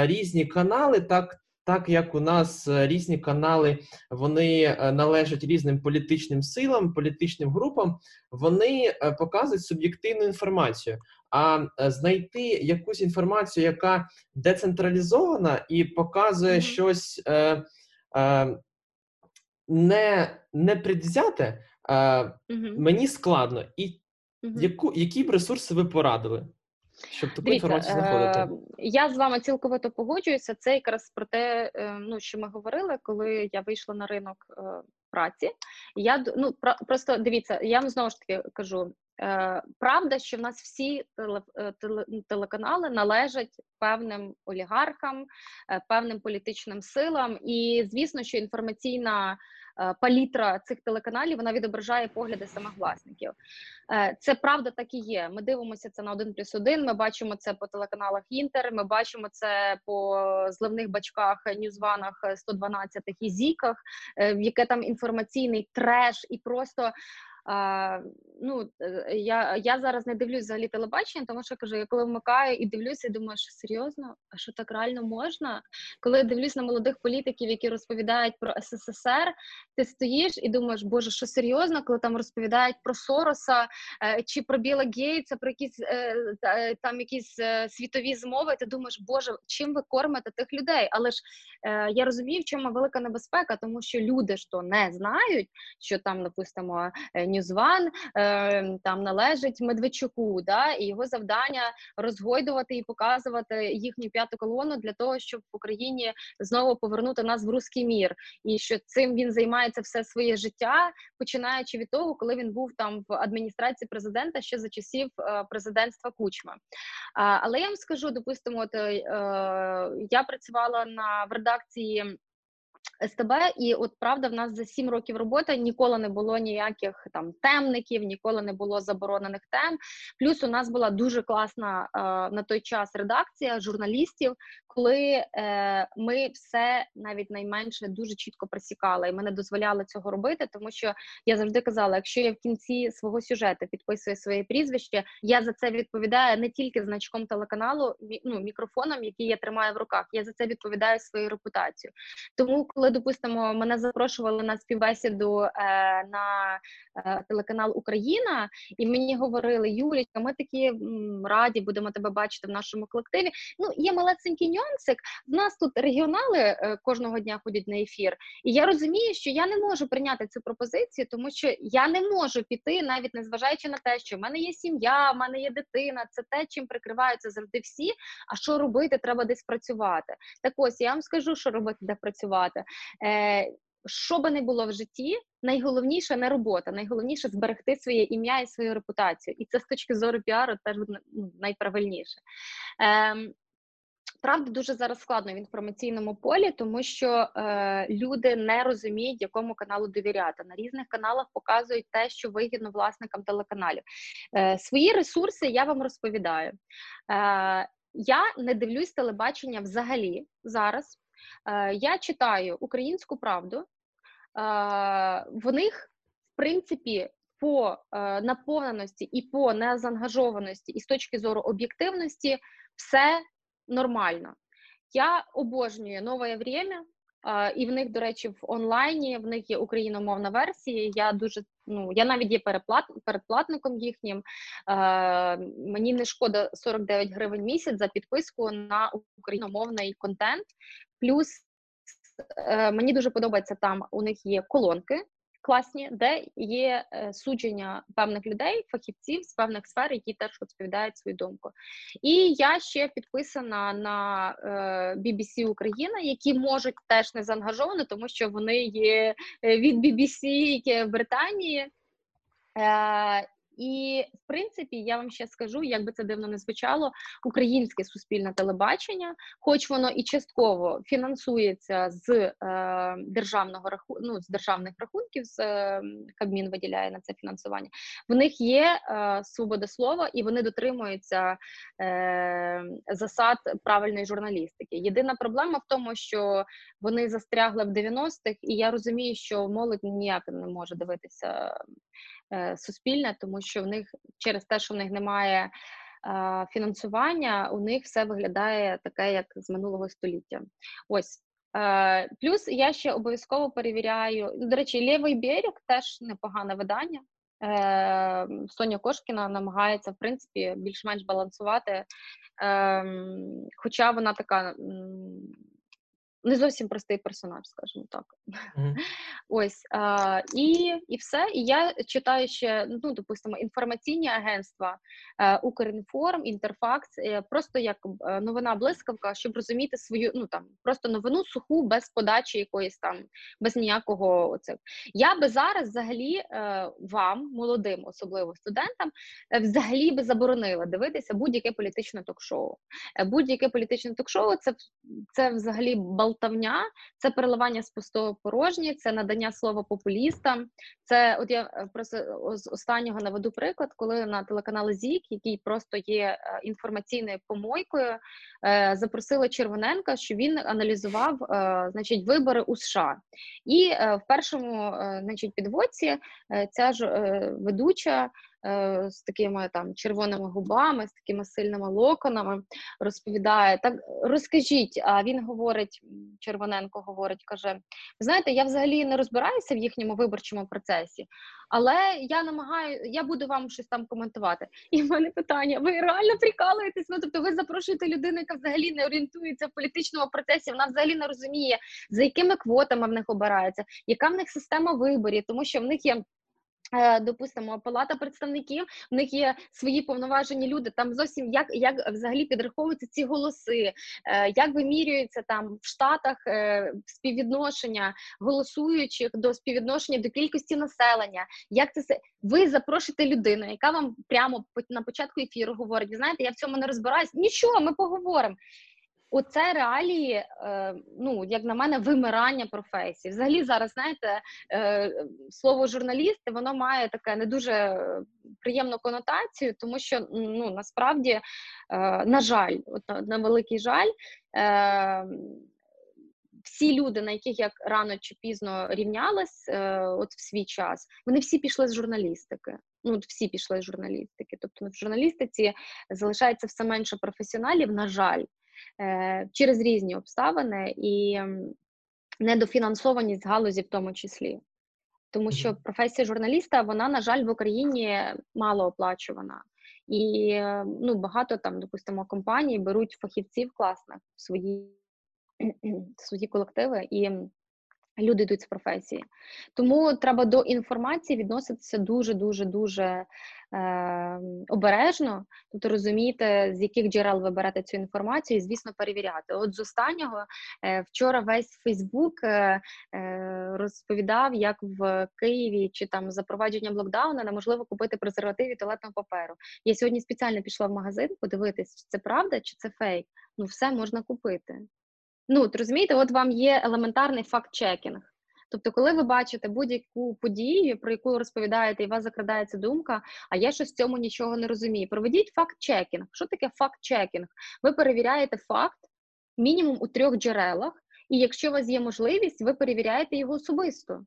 різні канали так так як у нас е, різні канали вони е, належать різним політичним силам, політичним групам, вони е, показують суб'єктивну інформацію. А знайти якусь інформацію, яка децентралізована і показує mm-hmm. щось е, е, не не предвзяте, е, mm-hmm. мені складно. І mm-hmm. яку, які б ресурси ви порадили? Щоб таку Дивіться, інформацію знаходити. Е, я з вами цілковито погоджуюся. Це якраз про те, е, ну що ми говорили, коли я вийшла на ринок е, праці. Я ну про, просто дивіться, я вам знову ж таки кажу. Правда, що в нас всі теле, теле, телеканали належать певним олігархам, певним політичним силам, і звісно, що інформаційна Е, палітра цих телеканалів вона відображає погляди самих власників. Е, це правда так і є. Ми дивимося це на один плюс один. Ми бачимо це по телеканалах Інтер. Ми бачимо це по зливних бачках, ньюзванах 112 і зіках, е, в яке там інформаційний треш і просто. Ну, е, Я я зараз не дивлюсь взагалі телебачення, тому що кажу, я коли вмикаю і дивлюся, і думаю, що серйозно, а що так реально можна? Коли я дивлюсь на молодих політиків, які розповідають про СССР, ти стоїш і думаєш, боже, що серйозно, коли там розповідають про Сороса е, чи про Біла Гейтса, про якісь е, там якісь світові змови, ти думаєш, боже, чим ви кормите тих людей? Але ж я розумію, в чому велика небезпека, тому що люди ж то не знають, що там, допустимо, NewsOne е, там належить Медведчуку, да, і його завдання розгойдувати і показувати їхню п'яту колону для того, щоб в Україні знову повернути нас в руський мір, і що цим він займається все своє життя, починаючи від того, коли він був там в адміністрації президента ще за часів е, президентства Кучма. Але я вам скажу, допустимо, от, е, я працювала на в редакції. СТБ, і от правда, в нас за сім років роботи ніколи не було ніяких там темників, ніколи не було заборонених тем. Плюс у нас була дуже класна е, на той час редакція журналістів, коли е, ми все навіть найменше дуже чітко просікали, і ми не дозволяли цього робити, тому що я завжди казала: якщо я в кінці свого сюжету підписую своє прізвище, я за це відповідаю не тільки значком телеканалу, ну мікрофоном, який я тримаю в руках. Я за це відповідаю своєю репутацією. Тому, коли допустимо, мене запрошували на співбесіду е, на е, телеканал Україна, і мені говорили Юлічка, ми такі м, раді будемо тебе бачити в нашому колективі. Ну є малесенький нюансик. В нас тут регіонали е, кожного дня ходять на ефір, і я розумію, що я не можу прийняти цю пропозицію, тому що я не можу піти, навіть незважаючи на те, що в мене є сім'я, в мене є дитина. Це те, чим прикриваються завжди всі. А що робити? Треба десь працювати. Так ось я вам скажу, що робити, де працювати. Е, що би не було в житті, найголовніше не робота, найголовніше зберегти своє ім'я і свою репутацію. І це з точки зору піару теж ну, найправильніше. Ем, правда дуже зараз складно в інформаційному полі, тому що е, люди не розуміють, якому каналу довіряти. На різних каналах показують те, що вигідно власникам телеканалів. Е, Свої ресурси я вам розповідаю. Е, Я не дивлюсь телебачення взагалі зараз. Е, Я читаю українську правду. Е, В них, в принципі, по е, наповненості і по незаангажованості, і з точки зору об'єктивності, все нормально. Я обожнюю нове время, і в них, до речі, в онлайні в них є україномовна версія. Я дуже ну я навіть є переплат, передплатником їхнім. Е, Мені не шкода 49 гривень місяць за підписку на україномовний контент. Плюс е, мені дуже подобається там. У них є колонки класні, де є е, судження певних людей, фахівців з певних сфер, які теж розповідають свою думку. І я ще підписана на е, BBC Україна, які можуть теж не заангажовані, тому що вони є від BBC, Британії. І в принципі, я вам ще скажу, як би це дивно не звучало, українське суспільне телебачення, хоч воно і частково фінансується з е, державного раху... ну, з державних рахунків, з е, Кабмін виділяє на це фінансування. В них є е, свобода слова і вони дотримуються е, засад правильної журналістики. Єдина проблема в тому, що вони застрягли в 90-х, і я розумію, що молодь ніяк не може дивитися е, суспільне, тому що в них через те, що в них немає е, фінансування, у них все виглядає таке, як з минулого століття. Ось. Е, плюс я ще обов'язково перевіряю. До речі, лівий берег теж непогане видання. Е, Соня Кошкіна намагається, в принципі, більш-менш балансувати. Е, хоча вона така не зовсім простий персонаж, скажімо так. Мгм. Ось а, і, і все. І я читаю ще, ну допустимо, інформаційні агентства е, Укрінформ, Інтерфакс, е, просто як е, новина блискавка, щоб розуміти свою, ну там просто новину суху без подачі якоїсь там, без ніякого оце. Я би зараз взагалі вам, молодим, особливо студентам, взагалі би заборонила дивитися будь-яке політичне ток-шоу. Будь-яке політичне ток-шоу це, це взагалі болтавня, це переливання з пустого порожнє, це надання слова популістам. Це от я е, просто з останнього наведу приклад, коли на телеканал ЗІК, який просто є е, інформаційною помойкою, е, запросили Червоненка, що він аналізував е, значить, вибори у США. І е, в першому е, значить, підводці е, ця ж е, ведуча. Е, З такими там червоними губами, з такими сильними локонами розповідає. Так розкажіть. А він говорить, Червоненко говорить, каже: знаєте, я взагалі не розбираюся в їхньому виборчому процесі, але я намагаю, я буду вам щось там коментувати. І в мене питання: ви реально прикалуєтесь? Ну тобто, ви запрошуєте людину, яка взагалі не орієнтується в політичному процесі, вона взагалі не розуміє, за якими квотами в них обирається, яка в них система виборів, тому що в них є. Е, Допустимо, палата представників, в них є свої повноважені люди. Там зовсім як як взагалі підраховуються ці голоси, е, як вимірюється там в штатах е, співвідношення голосуючих до співвідношення до кількості населення. Як це? Ви запрошуєте людину, яка вам прямо на початку ефіру говорить: знаєте, я в цьому не розбираюсь. Нічого, ми поговоримо. Оце реалії, е, ну як на мене, вимирання професії. Взагалі, зараз знаєте, е, слово журналісти воно має таке не дуже приємну конотацію, тому що ну насправді, е, на жаль, от на, великий жаль. Всі люди, на яких я рано чи пізно рівнялась, е, от в свій час, вони всі пішли з журналістики. Ну, от всі пішли з журналістики. Тобто в журналістиці залишається все менше професіоналів, на жаль, через різні обставини і недофінансованість галузі в тому числі. Тому що професія журналіста, вона, на жаль, в Україні мало оплачувана. І е, ну, багато там, допустимо, компаній беруть фахівців класних в свої, в свої колективи, і люди йдуть з професії. Тому треба до інформації відноситися дуже, дуже, дуже е, обережно, тобто розуміти, з яких джерел ви берете цю інформацію, і, звісно, перевіряти. От з останнього е, вчора весь Фейсбук е, е, розповідав, як в Києві чи там запровадження локдауна неможливо купити презерватив і туалетного паперу. Я сьогодні спеціально пішла в магазин подивитись, чи це правда, чи це фейк. ну все можна купити. Ну, от розумієте, от вам є елементарний факт-чекінг. Тобто, коли ви бачите будь-яку подію, про яку розповідаєте, і у вас закрадається думка, а я щось в цьому нічого не розумію. Проведіть факт-чекінг. Що таке факт-чекінг? Ви перевіряєте факт мінімум у трьох джерелах, і якщо у вас є можливість, ви перевіряєте його особисто.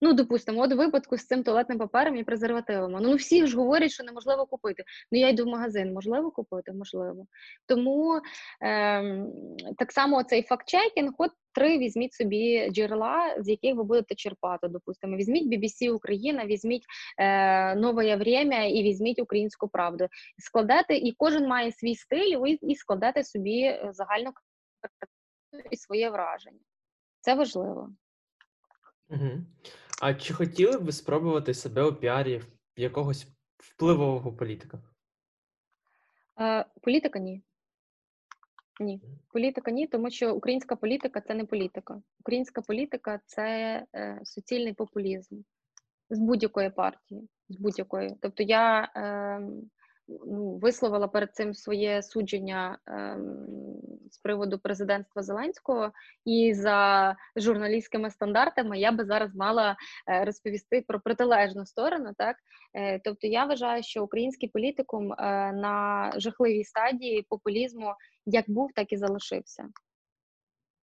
Ну, допустимо, от випадку з цим туалетним папером і презервативами. Ну, всі ж говорять, що неможливо купити. Ну, я йду в магазин, можливо купити? Можливо. Тому ем, так само цей факт-чекінг, от три візьміть собі джерела, з яких ви будете черпати. Допустимо, візьміть BBC Україна, візьміть е, Нове Время і візьміть українську правду. Складете, і кожен має свій стиль, ви і складете собі е, загальну і своє враження. Це важливо. Угу. А чи хотіли б ви спробувати себе у піарі якогось впливового політика? Е, Політика ні. Ні. Політика ні, тому що українська політика це не політика. Українська політика це е, суцільний популізм з будь-якої партії. З будь-якої. Тобто я е, ну, висловила перед цим своє судження ем, з приводу президентства Зеленського, і за журналістськими стандартами я би зараз мала е, розповісти про протилежну сторону. Так, е, тобто, я вважаю, що український політикум е, на жахливій стадії популізму як був, так і залишився.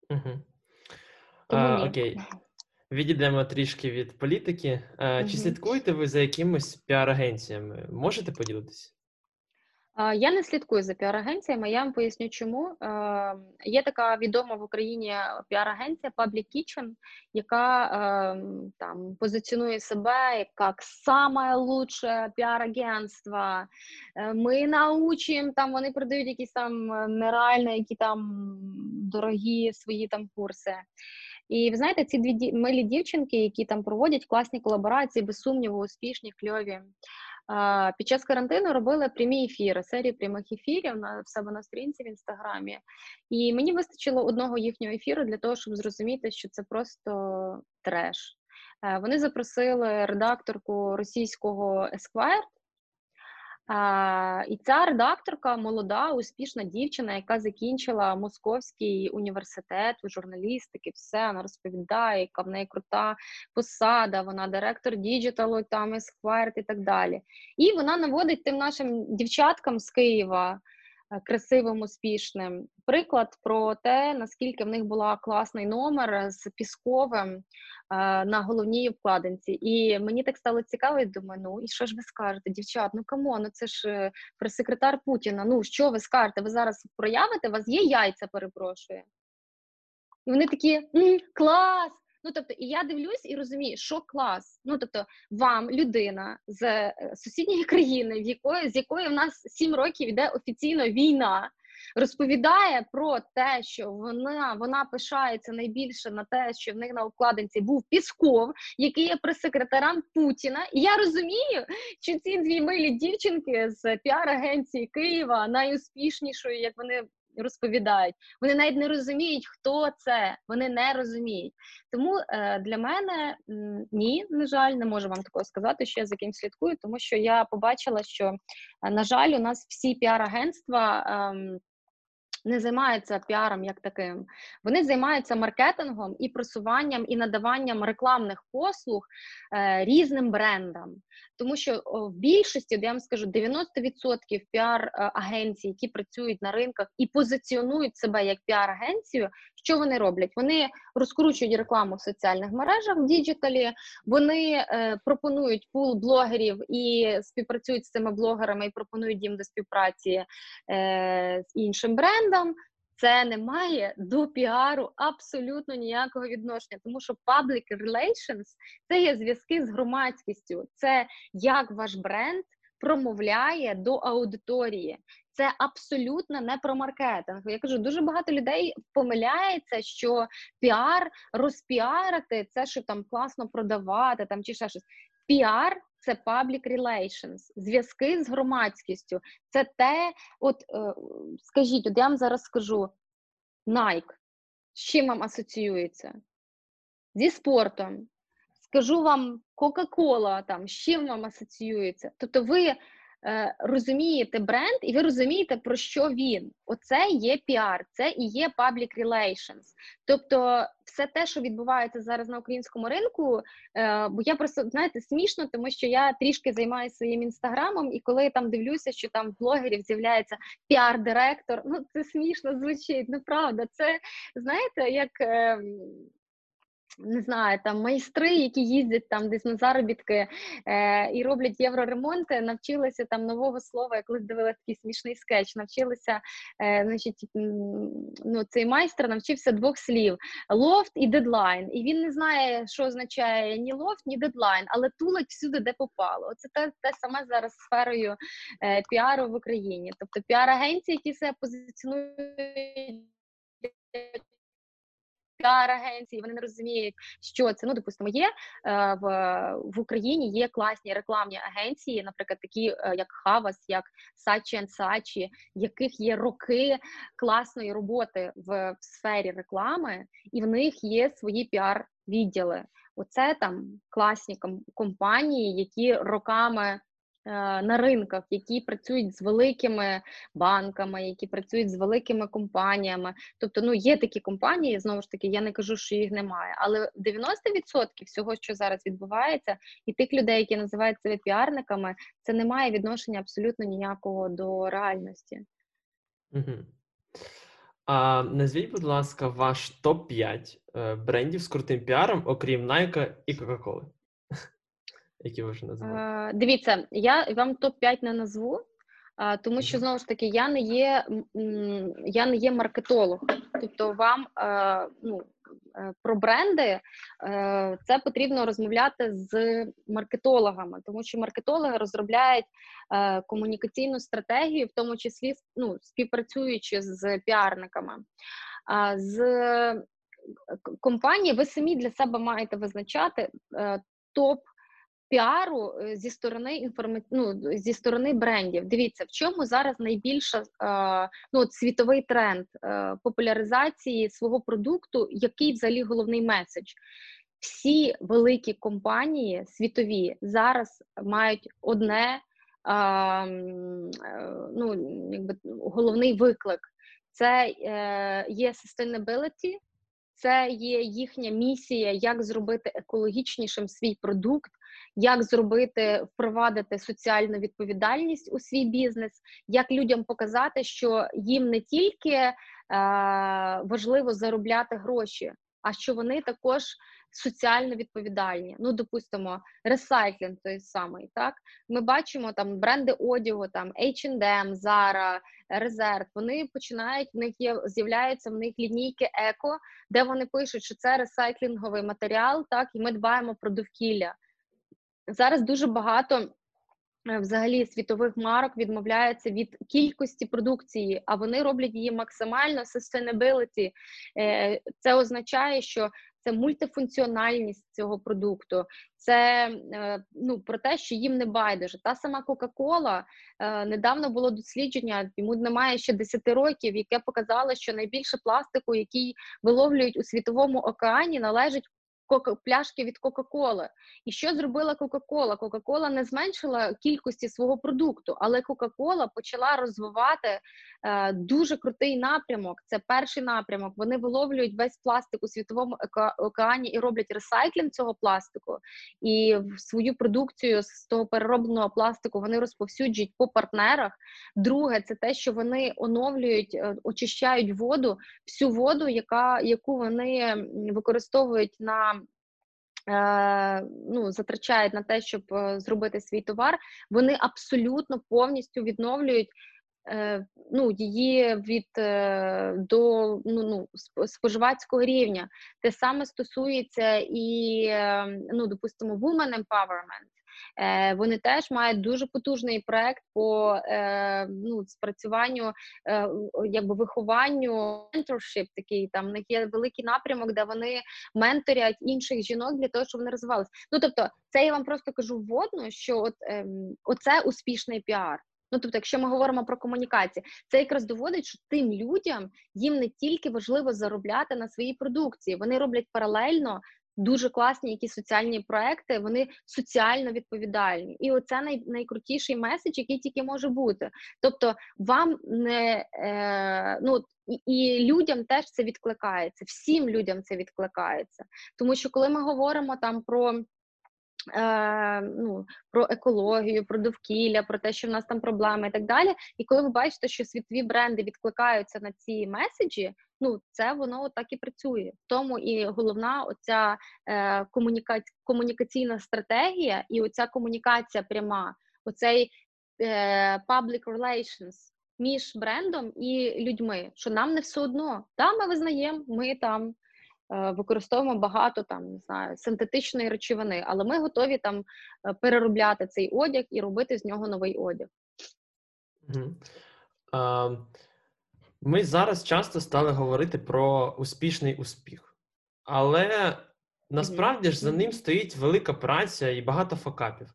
Угу. А, окей. Відійдемо трішки від політики. А, Чи слідкуєте ви за якимись піар-агенціями? Можете поділитися? Я не слідкую за піар-агенціями, я вам поясню, чому. Є така відома в Україні піар-агенція Public Kitchen, яка там позиціонує себе як саме лучше піар-агентство. Е, Ми научимо, там вони продають якісь там е, нереальні, які там дорогі свої там курси. І ви знаєте, ці дві милі дівчинки, які там проводять класні колаборації, без сумніву, успішні, кльові. Під час карантину робили прямі ефіри, серії прямих ефірів на в себе на сторінці в інстаграмі. І мені вистачило одного їхнього ефіру для того, щоб зрозуміти, що це просто треш. Е, Вони запросили редакторку російського Esquire, і ця редакторка молода, успішна дівчина, яка закінчила Московський університет у журналістики, все вона розповідає, яка в неї крута посада, вона директор діджиталу, там Esquire і так далі. І вона наводить тим нашим дівчаткам з Києва. Е, Красивим, успішним приклад про те, наскільки в них була класний номер з Пісковим е, на головній вкладинці. І мені так стало цікаво, і думаю, ну і що ж ви скажете, дівчат? Ну come on, ну це ж е, прес-секретар Путіна. Ну що ви скажете? Ви зараз проявите? У вас є яйця, перепрошую. І вони такі клас! Ну тобто, і я дивлюсь і розумію, що клас. Ну тобто, вам людина з е, сусідньої країни, в якої з якої в нас сім років йде офіційно війна, розповідає про те, що вона вона пишається найбільше на те, що в них на обкладинці був Пісков, який є прес-секретарем Путіна. І я розумію, що ці дві милі дівчинки з піар-агенції Києва найуспішнішої, як вони розповідають. Вони навіть не розуміють, хто це. Вони не розуміють. Тому е, для мене ні, на жаль, не можу вам такого сказати, що я за ким слідкую, тому що я побачила, що е, на жаль, у нас всі піар-агентства. Не займаються піаром як таким. Вони займаються маркетингом і просуванням і надаванням рекламних послуг е, різним брендам. Тому що в більшості, де я вам скажу, 90% піар-агенцій, які працюють на ринках і позиціонують себе як піар-агенцію, що вони роблять? Вони розкручують рекламу в соціальних мережах в діджиталі, вони е, пропонують пул блогерів і співпрацюють з цими блогерами і пропонують їм до співпраці е, з іншим брендом. Це не має до піару абсолютно ніякого відношення, тому що public relations – це є зв'язки з громадськістю, це як ваш бренд промовляє до аудиторії. Це абсолютно не про маркетинг. Я кажу, дуже багато людей помиляється, що піар розпіарити це, щоб там класно продавати, там чи ще щось. Піар це public relations, зв'язки з громадськістю. Це те, от е, скажіть, от я вам зараз скажу Nike, з чим вам асоціюється? Зі спортом. Скажу вам Coca-Cola, там, з чим вам асоціюється. Тобто ви розумієте бренд, і ви розумієте, про що він. Оце є піар, це і є public relations. Тобто, все те, що відбувається зараз на українському ринку, е, бо я просто знаєте смішно, тому що я трішки займаюся своїм інстаграмом, і коли я там дивлюся, що там в блогерів з'являється піар-директор, ну це смішно звучить. Ну правда, це знаєте, як. Не знаю, там майстри, які їздять там десь на заробітки е, і роблять євроремонти, навчилися там нового слова, я колись дивилася такий смішний скетч. Навчилися, е, значить, ну, цей майстер навчився двох слів: лофт і дедлайн. І він не знає, що означає ні лофт, ні дедлайн, але тулить всюди, де попало. Оце те, те саме зараз сферою е, піару в Україні. Тобто піар-агенції, які себе позиціонують піар-агенції, вони не розуміють, що це. Ну, допустимо, є е, в в Україні є класні рекламні агенції, наприклад, такі е, як Хавас, як Сачі Сачі, яких є роки класної роботи в, в сфері реклами, і в них є свої піар-відділи. Оце там класні компанії, які роками на ринках, які працюють з великими банками, які працюють з великими компаніями. Тобто, ну є такі компанії, знову ж таки, я не кажу, що їх немає, але 90% всього, що зараз відбувається, і тих людей, які називають себе піарниками, це не має відношення абсолютно ніякого до реальності. Угу. А Назвіть, будь ласка, ваш топ-5 е, брендів з крутим піаром, окрім Nike і Coca-Cola які ви вже назвали? Дивіться, я вам топ-5 не назву, тому що знову ж таки я не є я не є маркетолог. Тобто, вам ну, е, про бренди е, це потрібно розмовляти з маркетологами, тому що маркетологи розробляють е, комунікаційну стратегію, в тому числі ну, співпрацюючи з піарниками. З компанії ви самі для себе маєте визначати топ піару е, зі сторони інформа... ну, зі сторони брендів. Дивіться, в чому зараз найбільша е, ну, світовий тренд е, популяризації свого продукту, який взагалі головний меседж. Всі великі компанії світові зараз мають одне ну, якби головний виклик: це є sustainability, це є їхня місія, як зробити екологічнішим свій продукт, як зробити, впровадити соціальну відповідальність у свій бізнес, як людям показати, що їм не тільки е, важливо заробляти гроші, а що вони також соціально відповідальні. Ну, допустимо, ресайклінг той самий. Так ми бачимо там бренди одягу, там H&M, Zara, Резерв. Вони починають в них є з'являються в них лінійки еко, де вони пишуть, що це ресайклінговий матеріал, так і ми дбаємо про довкілля. Зараз дуже багато. Е, взагалі світових марок відмовляються від кількості продукції, а вони роблять її максимально sustainability. Е, це означає, що це мультифункціональність цього продукту, це е, ну про те, що їм не байдуже. Та сама Кока-Кола недавно було дослідження, йому немає ще 10 років, яке показало, що найбільше пластику, який виловлюють у світовому океані, належить пляшки від Кока-Коли. І що зробила Кока-Кола? Кока-Кола не зменшила кількості свого продукту, але Кока-Кола почала розвивати е, дуже крутий напрямок. Це перший напрямок. Вони виловлюють весь пластик у світовому океані і роблять ресайклінг цього пластику. І свою продукцію з того переробленого пластику вони розповсюджують по партнерах. Друге, це те, що вони оновлюють, е, очищають воду, всю воду, яка яку вони використовують на ну, затрачають на те, щоб е, зробити свій товар, вони абсолютно повністю відновлюють е, ну, її від до ну, ну, споживацького рівня. Те саме стосується і, ну, допустимо, women empowerment. Е, вони теж мають дуже потужний проект по е, ну, спрацюванню, е, якби вихованню mentorship такий. Там в них є великий напрямок, де вони менторять інших жінок для того, щоб вони розвивалися. Ну тобто, це я вам просто кажу вводно, що от ем, оце успішний піар. Ну, тобто, якщо ми говоримо про комунікації, це якраз доводить, що тим людям їм не тільки важливо заробляти на своїй продукції, вони роблять паралельно дуже класні якісь соціальні проекти, вони соціально відповідальні. І оце най, найкрутіший меседж, який тільки може бути. Тобто, вам не е, ну і, і людям теж це відкликається, всім людям це відкликається. Тому що коли ми говоримо там про е, ну, Про екологію, про довкілля, про те, що в нас там проблеми і так далі. І коли ви бачите, що світові бренди відкликаються на ці меседжі, ну це воно так і працює. Тому і головна оця е, комуніка... комунікаційна стратегія, і оця комунікація пряма, оцей е, public relations між брендом і людьми, що нам не все одно. Та ми визнаємо, ми там е, використовуємо багато там не знаю синтетичної речовини, але ми готові там е, переробляти цей одяг і робити з нього новий одяг. Угу. А, Ми зараз часто стали говорити про успішний успіх, але насправді ж за ним стоїть велика праця і багато факапів.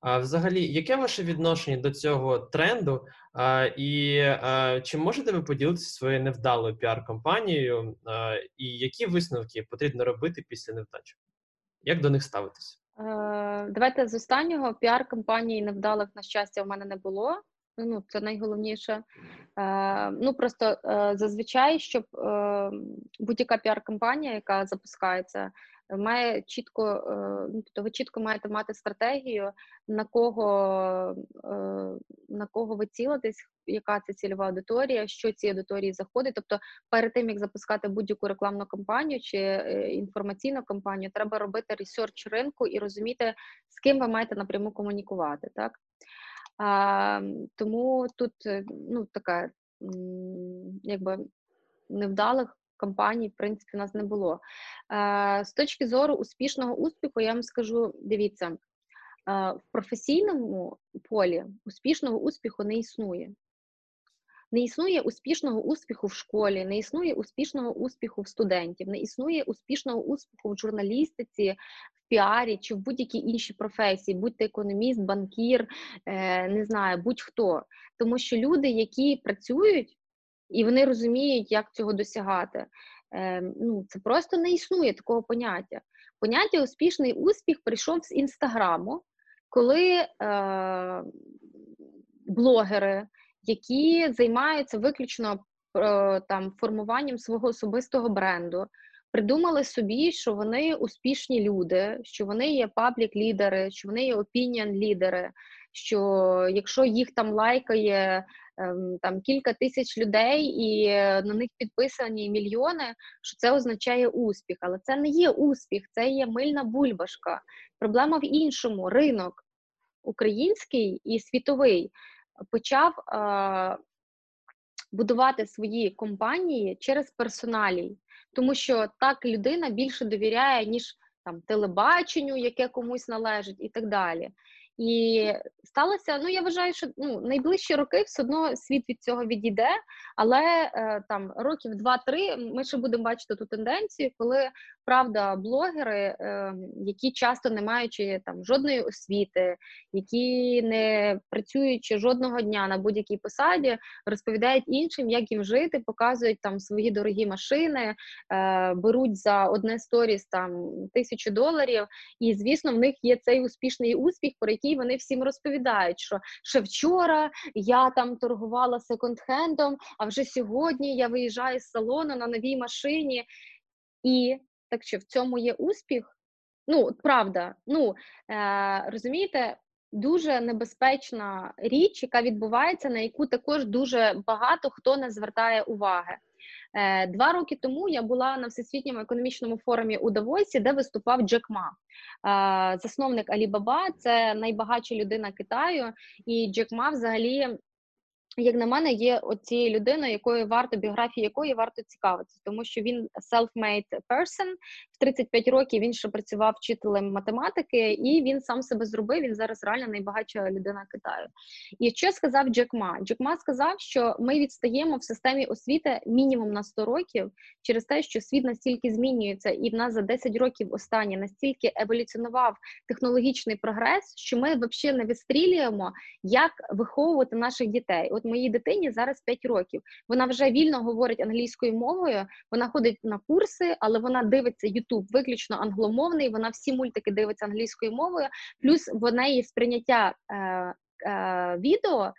А взагалі, яке ваше відношення до цього тренду? А, І а, чи можете ви поділитися своєю невдалою піар-компанією, а, і які висновки потрібно робити після невдачі? Як до них ставитися? Е, давайте з останнього піар-компанії невдалих на щастя в мене не було. Ну, це найголовніше. Е, Ну просто е, зазвичай, щоб е, будь-яка піар-компанія, яка запускається, має чітко, е, ну, тобто ви чітко маєте мати стратегію, на кого е, на кого ви цілитесь, яка це цільова аудиторія, що ці аудиторії заходить. Тобто, перед тим як запускати будь-яку рекламну кампанію чи е, інформаційну кампанію, треба робити ресерч ринку і розуміти, з ким ви маєте напряму комунікувати. Так а, Тому тут ну така якби невдалих кампаній, в принципі, у нас не було. А, З точки зору успішного успіху, я вам скажу: дивіться, е, в професійному полі успішного успіху не існує. Не існує успішного успіху в школі, не існує успішного успіху в студентів, не існує успішного успіху в журналістиці, в піарі чи в будь-якій іншій професії, будь-то економіст, банкір, е, не знаю, будь-хто. Тому що люди, які працюють, і вони розуміють, як цього досягати. Е, ну, Це просто не існує такого поняття. Поняття успішний успіх прийшов з інстаграму, коли е, блогери, які займаються виключно е, там формуванням свого особистого бренду, придумали собі, що вони успішні люди, що вони є паблік-лідери, що вони є опініон-лідери, що якщо їх там лайкає ем, там кілька тисяч людей і на них підписані мільйони, що це означає успіх. Але це не є успіх, це є мильна бульбашка. Проблема в іншому: ринок український і світовий почав е, будувати свої компанії через персоналій, тому що так людина більше довіряє, ніж там телебаченню, яке комусь належить, і так далі. І сталося, ну я вважаю, що ну найближчі роки все одно світ від цього відійде, але е, там років два-три ми ще будемо бачити ту тенденцію, коли правда блогери, е, які часто не маючи там жодної освіти, які не працюючи жодного дня на будь-якій посаді, розповідають іншим, як їм жити, показують там свої дорогі машини, е, беруть за одне сторіс там тисячу доларів. І звісно, в них є цей успішний успіх, про який вони всім розповідають, що ще вчора я там торгувала секонд-хендом, а вже сьогодні я виїжджаю з салону на новій машині. І так що в цьому є успіх. Ну, правда, ну е, розумієте, дуже небезпечна річ, яка відбувається, на яку також дуже багато хто не звертає уваги. Е, Два роки тому я була на всесвітньому економічному форумі у Давосі, де виступав Джек Ма, е, засновник Алібаба. Це найбагатша людина Китаю, і Джек Ма взагалі як на мене, є оцією людиною, якою варто біографії якої варто цікавитися, тому що він self-made person, 35 років він ще працював вчителем математики, і він сам себе зробив. Він зараз реально найбагатша людина Китаю. І що сказав Джек Ма? Джек Ма сказав, що ми відстаємо в системі освіти мінімум на 100 років через те, що світ настільки змінюється, і в нас за 10 років останні настільки еволюціонував технологічний прогрес, що ми взагалі не вистрілюємо, як виховувати наших дітей. От моїй дитині зараз 5 років. Вона вже вільно говорить англійською мовою, вона ходить на курси, але вона дивиться YouTube виключно англомовний. Вона всі мультики дивиться англійською мовою, плюс в неї сприйняття е, е, відео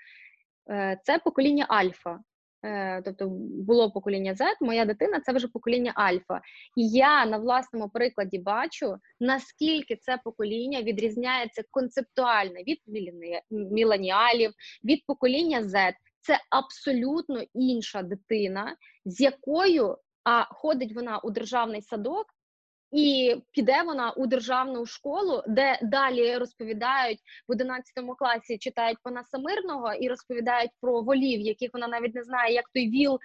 е, це покоління Альфа. Е, тобто було покоління Z, моя дитина це вже покоління Альфа. І я на власному прикладі бачу, наскільки це покоління відрізняється концептуально від міленіалів, від покоління Z. Це абсолютно інша дитина, з якою а ходить вона у державний садок, і піде вона у державну школу, де далі розповідають в 11 класі, читають Панаса Мирного і розповідають про волів, яких вона навіть не знає, як той віл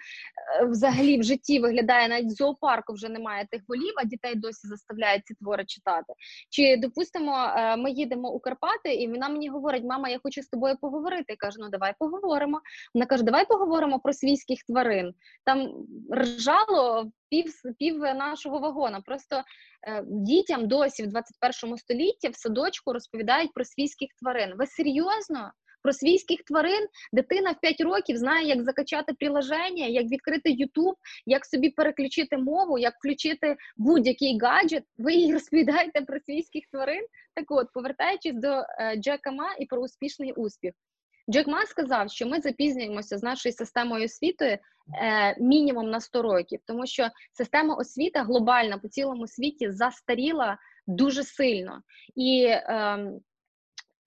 е, взагалі в житті виглядає. Навіть в зоопарку вже немає тих волів, а дітей досі заставляють ці твори читати. Чи допустимо, е, ми їдемо у Карпати, і вона мені говорить: Мама, я хочу з тобою поговорити. Я кажу, ну давай поговоримо. Вона каже, давай поговоримо про свійських тварин. Там ржало пів пів нашого вагона. Просто е, дітям досі в 21 столітті в садочку розповідають про свійських тварин. Ви серйозно? Про свійських тварин дитина в 5 років знає, як закачати приложення, як відкрити YouTube, як собі переключити мову, як включити будь-який гаджет. Ви їй розповідаєте про свійських тварин. Так от, повертаючись до е, Джека Ма і про успішний успіх. Джек Ма сказав, що ми запізнюємося з нашою системою освіти е, мінімум на 100 років, тому що система освіти глобальна по цілому світі застаріла дуже сильно, і ем,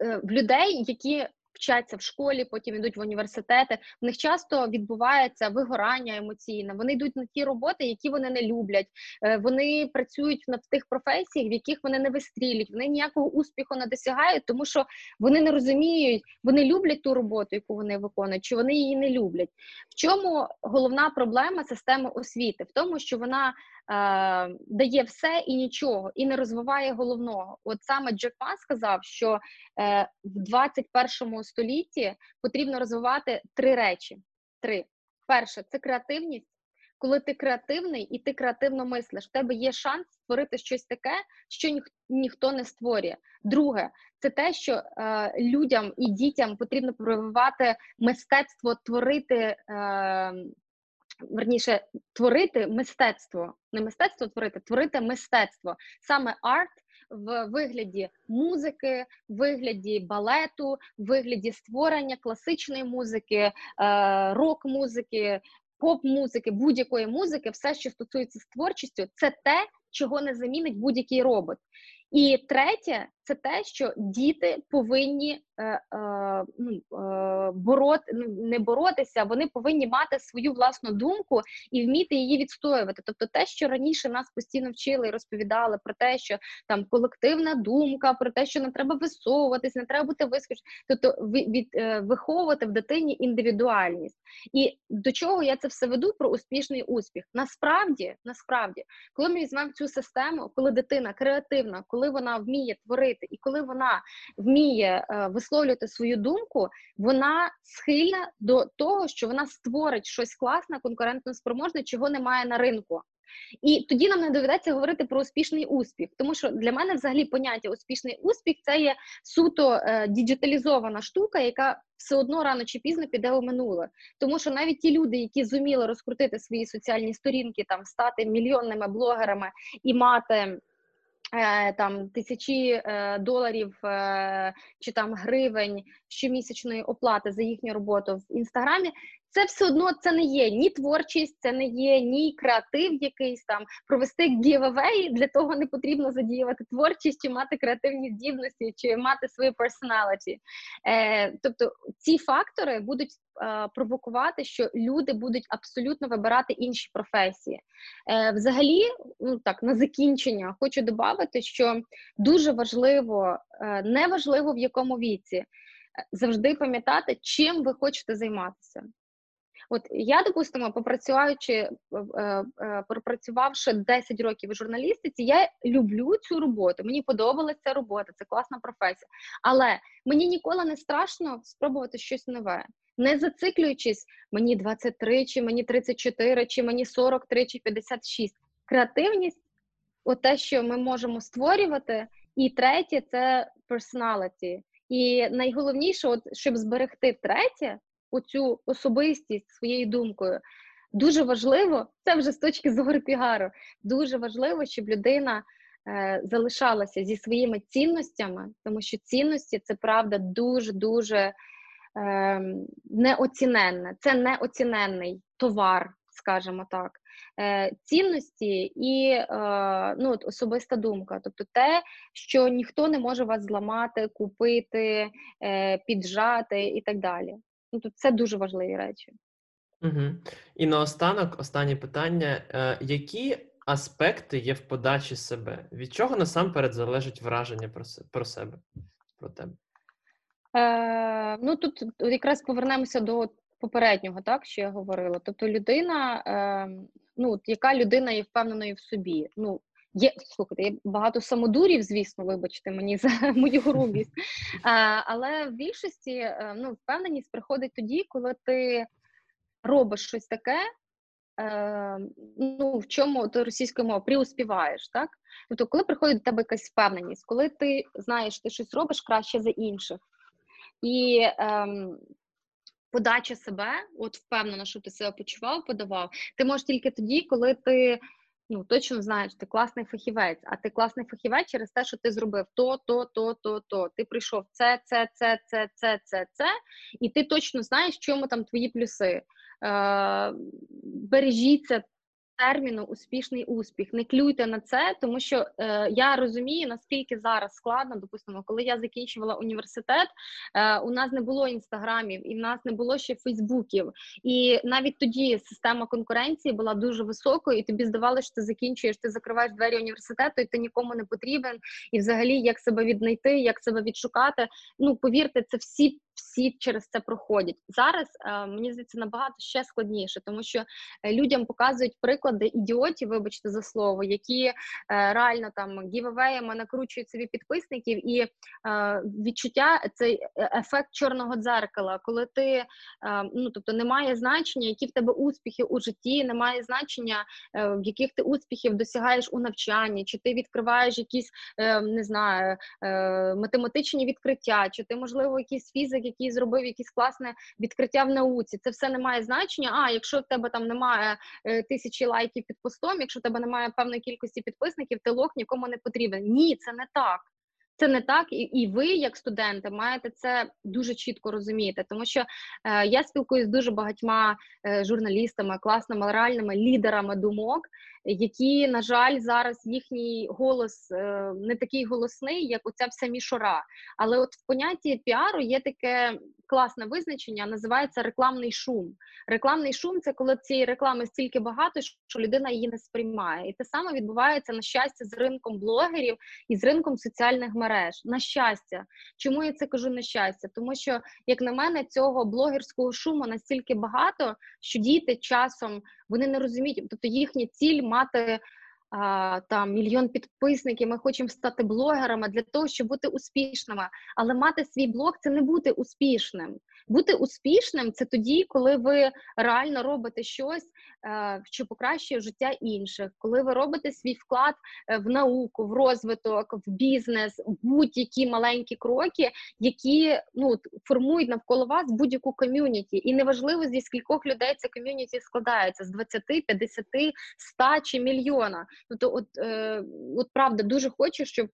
е, в людей, які вчаться в школі, потім йдуть в університети. В них часто відбувається вигорання емоційне. Вони йдуть на ті роботи, які вони не люблять. Е, вони працюють в тих професіях, в яких вони не вистрілюють. Вони ніякого успіху не досягають, тому що вони не розуміють, вони люблять ту роботу, яку вони виконують, чи вони її не люблять. В чому головна проблема системи освіти? В тому, що вона дає все і нічого, і не розвиває головного. От саме Джек Ма сказав, що е, в 21 столітті потрібно розвивати три речі. Три. Перше, це креативність. Коли ти креативний і ти креативно мислиш, в тебе є шанс створити щось таке, що ніх, ніхто не створює. Друге, це те, що е, людям і дітям потрібно прививати мистецтво творити е, верніше творити мистецтво, не мистецтво творити, творити мистецтво, саме арт в вигляді музики, в вигляді балету, в вигляді створення класичної музики, е, рок-музики, поп-музики, будь-якої музики, все, що стосується з творчістю, це те, чого не замінить будь-який робот. І третє, це те, що діти повинні е, е, ну, е, бороти, ну, не боротися, вони повинні мати свою власну думку і вміти її відстоювати. Тобто, те, що раніше нас постійно вчили і розповідали про те, що там колективна думка, про те, що не треба висовуватись, не треба бути вискоченим, тобто від, е, виховувати в дитині індивідуальність. І до чого я це все веду про успішний успіх? Насправді, насправді, коли ми візьмемо цю систему, коли дитина креативна, коли вона вміє творити, і коли вона вміє е, висловлювати свою думку, вона схильна до того, що вона створить щось класне, конкурентно спроможне, чого немає на ринку. І тоді нам не доведеться говорити про успішний успіх, тому що для мене взагалі поняття успішний успіх це є суто е, діджиталізована штука, яка все одно рано чи пізно піде у минуле. Тому що навіть ті люди, які зуміли розкрутити свої соціальні сторінки, там стати мільйонними блогерами і мати. Е, там тисячі е, доларів е, чи там гривень щомісячної оплати за їхню роботу в інстаграмі. Це все одно це не є ні творчість, це не є ні креатив, якийсь там провести гівавей, Для того не потрібно задіювати творчість, чи мати креативні здібності, чи мати свою персоналіті. Е, Тобто ці фактори будуть е, провокувати, що люди будуть абсолютно вибирати інші професії. Е, Взагалі, ну так на закінчення хочу додати, що дуже важливо, е, не важливо в якому віці завжди пам'ятати, чим ви хочете займатися. От я, допустимо, попрацюючи, е, е, е, пропрацювавши 10 років у журналістиці, я люблю цю роботу. Мені подобалася робота, це класна професія. Але мені ніколи не страшно спробувати щось нове. Не зациклюючись, мені 23, чи мені 34, чи мені 43, чи 56. Креативність, от те, що ми можемо створювати, і третє це personality. І найголовніше, от щоб зберегти третє, оцю особистість своєю думкою. Дуже важливо, це вже з точки зору піару, дуже важливо, щоб людина е, залишалася зі своїми цінностями, тому що цінності це правда дуже дуже е, неоціненне. Це неоціненний товар, скажімо так. Е, Цінності і е, ну, от особиста думка, тобто те, що ніхто не може вас зламати, купити, е, піджати і так далі. Ну, тут Це дуже важливі речі. Угу. І наостанок, останнє питання: е, які аспекти є в подачі себе? Від чого насамперед залежить враження про про себе, про тебе? Е, Ну тут якраз повернемося до попереднього, так що я говорила. Тобто, людина, е, ну яка людина є впевненою в собі. Ну Є слухайте, є багато самодурів, звісно, вибачте мені за мою грубість. Але в більшості е, ну, впевненість приходить тоді, коли ти робиш щось таке, е, ну, в чому ти російською мовою приуспіваєш, так? Тобто, коли приходить до тебе якась впевненість, коли ти знаєш, ти щось робиш краще за інших, і е, подача себе, от впевнена, що ти себе почував, подавав, ти можеш тільки тоді, коли ти. Ну, точно знаєш, ти класний фахівець, а ти класний фахівець через те, що ти зробив то, то, то, то, то. Ти прийшов це, це, це, це, це, це, це, і ти точно знаєш, в чому там твої плюси. Е, бережіться терміну успішний успіх. Не клюйте на це, тому що е, я розумію, наскільки зараз складно, допустимо, коли я закінчувала університет, е, у нас не було інстаграмів, і в нас не було ще Фейсбуків. І навіть тоді система конкуренції була дуже високою, і тобі здавалося, що ти закінчуєш, ти закриваєш двері університету, і ти нікому не потрібен. І взагалі, як себе віднайти, як себе відшукати. Ну повірте, це всі всі через це проходять. Зараз е, мені здається набагато ще складніше, тому що е, людям показують приклади ідіотів, вибачте за слово, які е, реально там гівевеями накручують собі підписників, і відчуття цей ефект чорного дзеркала, коли ти ну тобто немає значення, які в тебе успіхи у житті, немає значення, яких ти успіхів досягаєш у навчанні, чи ти відкриваєш якісь не знаю математичні відкриття, чи ти можливо якісь фізик який зробив якісь класне відкриття в науці. Це все не має значення. А якщо в тебе там немає е, тисячі лайків під постом, якщо в тебе немає певної кількості підписників, ти лох нікому не потрібен. Ні, це не так. Це не так, і і ви, як студенти, маєте це дуже чітко розуміти, тому що е, я спілкуюся з дуже багатьма е, журналістами, класними реальними лідерами думок, які, на жаль, зараз їхній голос е, не такий голосний, як оця вся мішора. Але от в понятті піару є таке класне визначення, називається рекламний шум. Рекламний шум це коли цієї реклами стільки багато, що людина її не сприймає. І те саме відбувається на щастя з ринком блогерів і з ринком соціальних мереж. На щастя, чому я це кажу на щастя? Тому що, як на мене, цього блогерського шуму настільки багато, що діти часом вони не розуміють, тобто їхня ціль мати а, там мільйон підписників. Ми хочемо стати блогерами для того, щоб бути успішними. Але мати свій блог це не бути успішним. Бути успішним це тоді, коли ви реально робите щось, е, що покращує життя інших, коли ви робите свій вклад е, в науку, в розвиток, в бізнес, будь-які маленькі кроки, які ну формують навколо вас будь-яку ком'юніті. І неважливо зі скількох людей це ком'юніті складається з 20, 50, 100 чи мільйона. Тобто, от, е, от правда, дуже хочу, щоб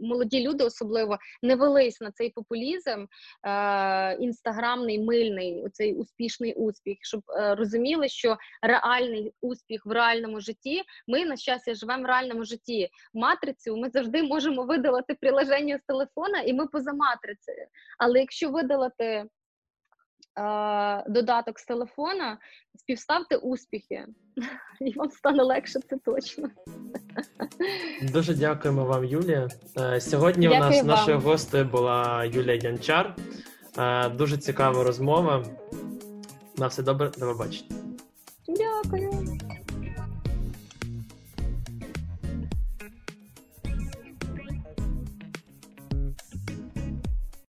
молоді люди особливо не велись на цей популізм е, інстаграмний, мильний, оцей успішний успіх, щоб е, розуміли, що реальний успіх в реальному житті. Ми на щастя живемо в реальному житті. Матрицю ми завжди можемо видалити приложення з телефона, і ми поза матрицею. Але якщо видалити додаток з телефона, співставте успіхи, і вам стане легше, це точно. Дуже дякуємо вам, Юлія. Е, сьогодні Дякую у нас вам. нашою гостею була Юлія Янчар. Е, дуже цікава розмова. На все добре, до побачення. Дякую.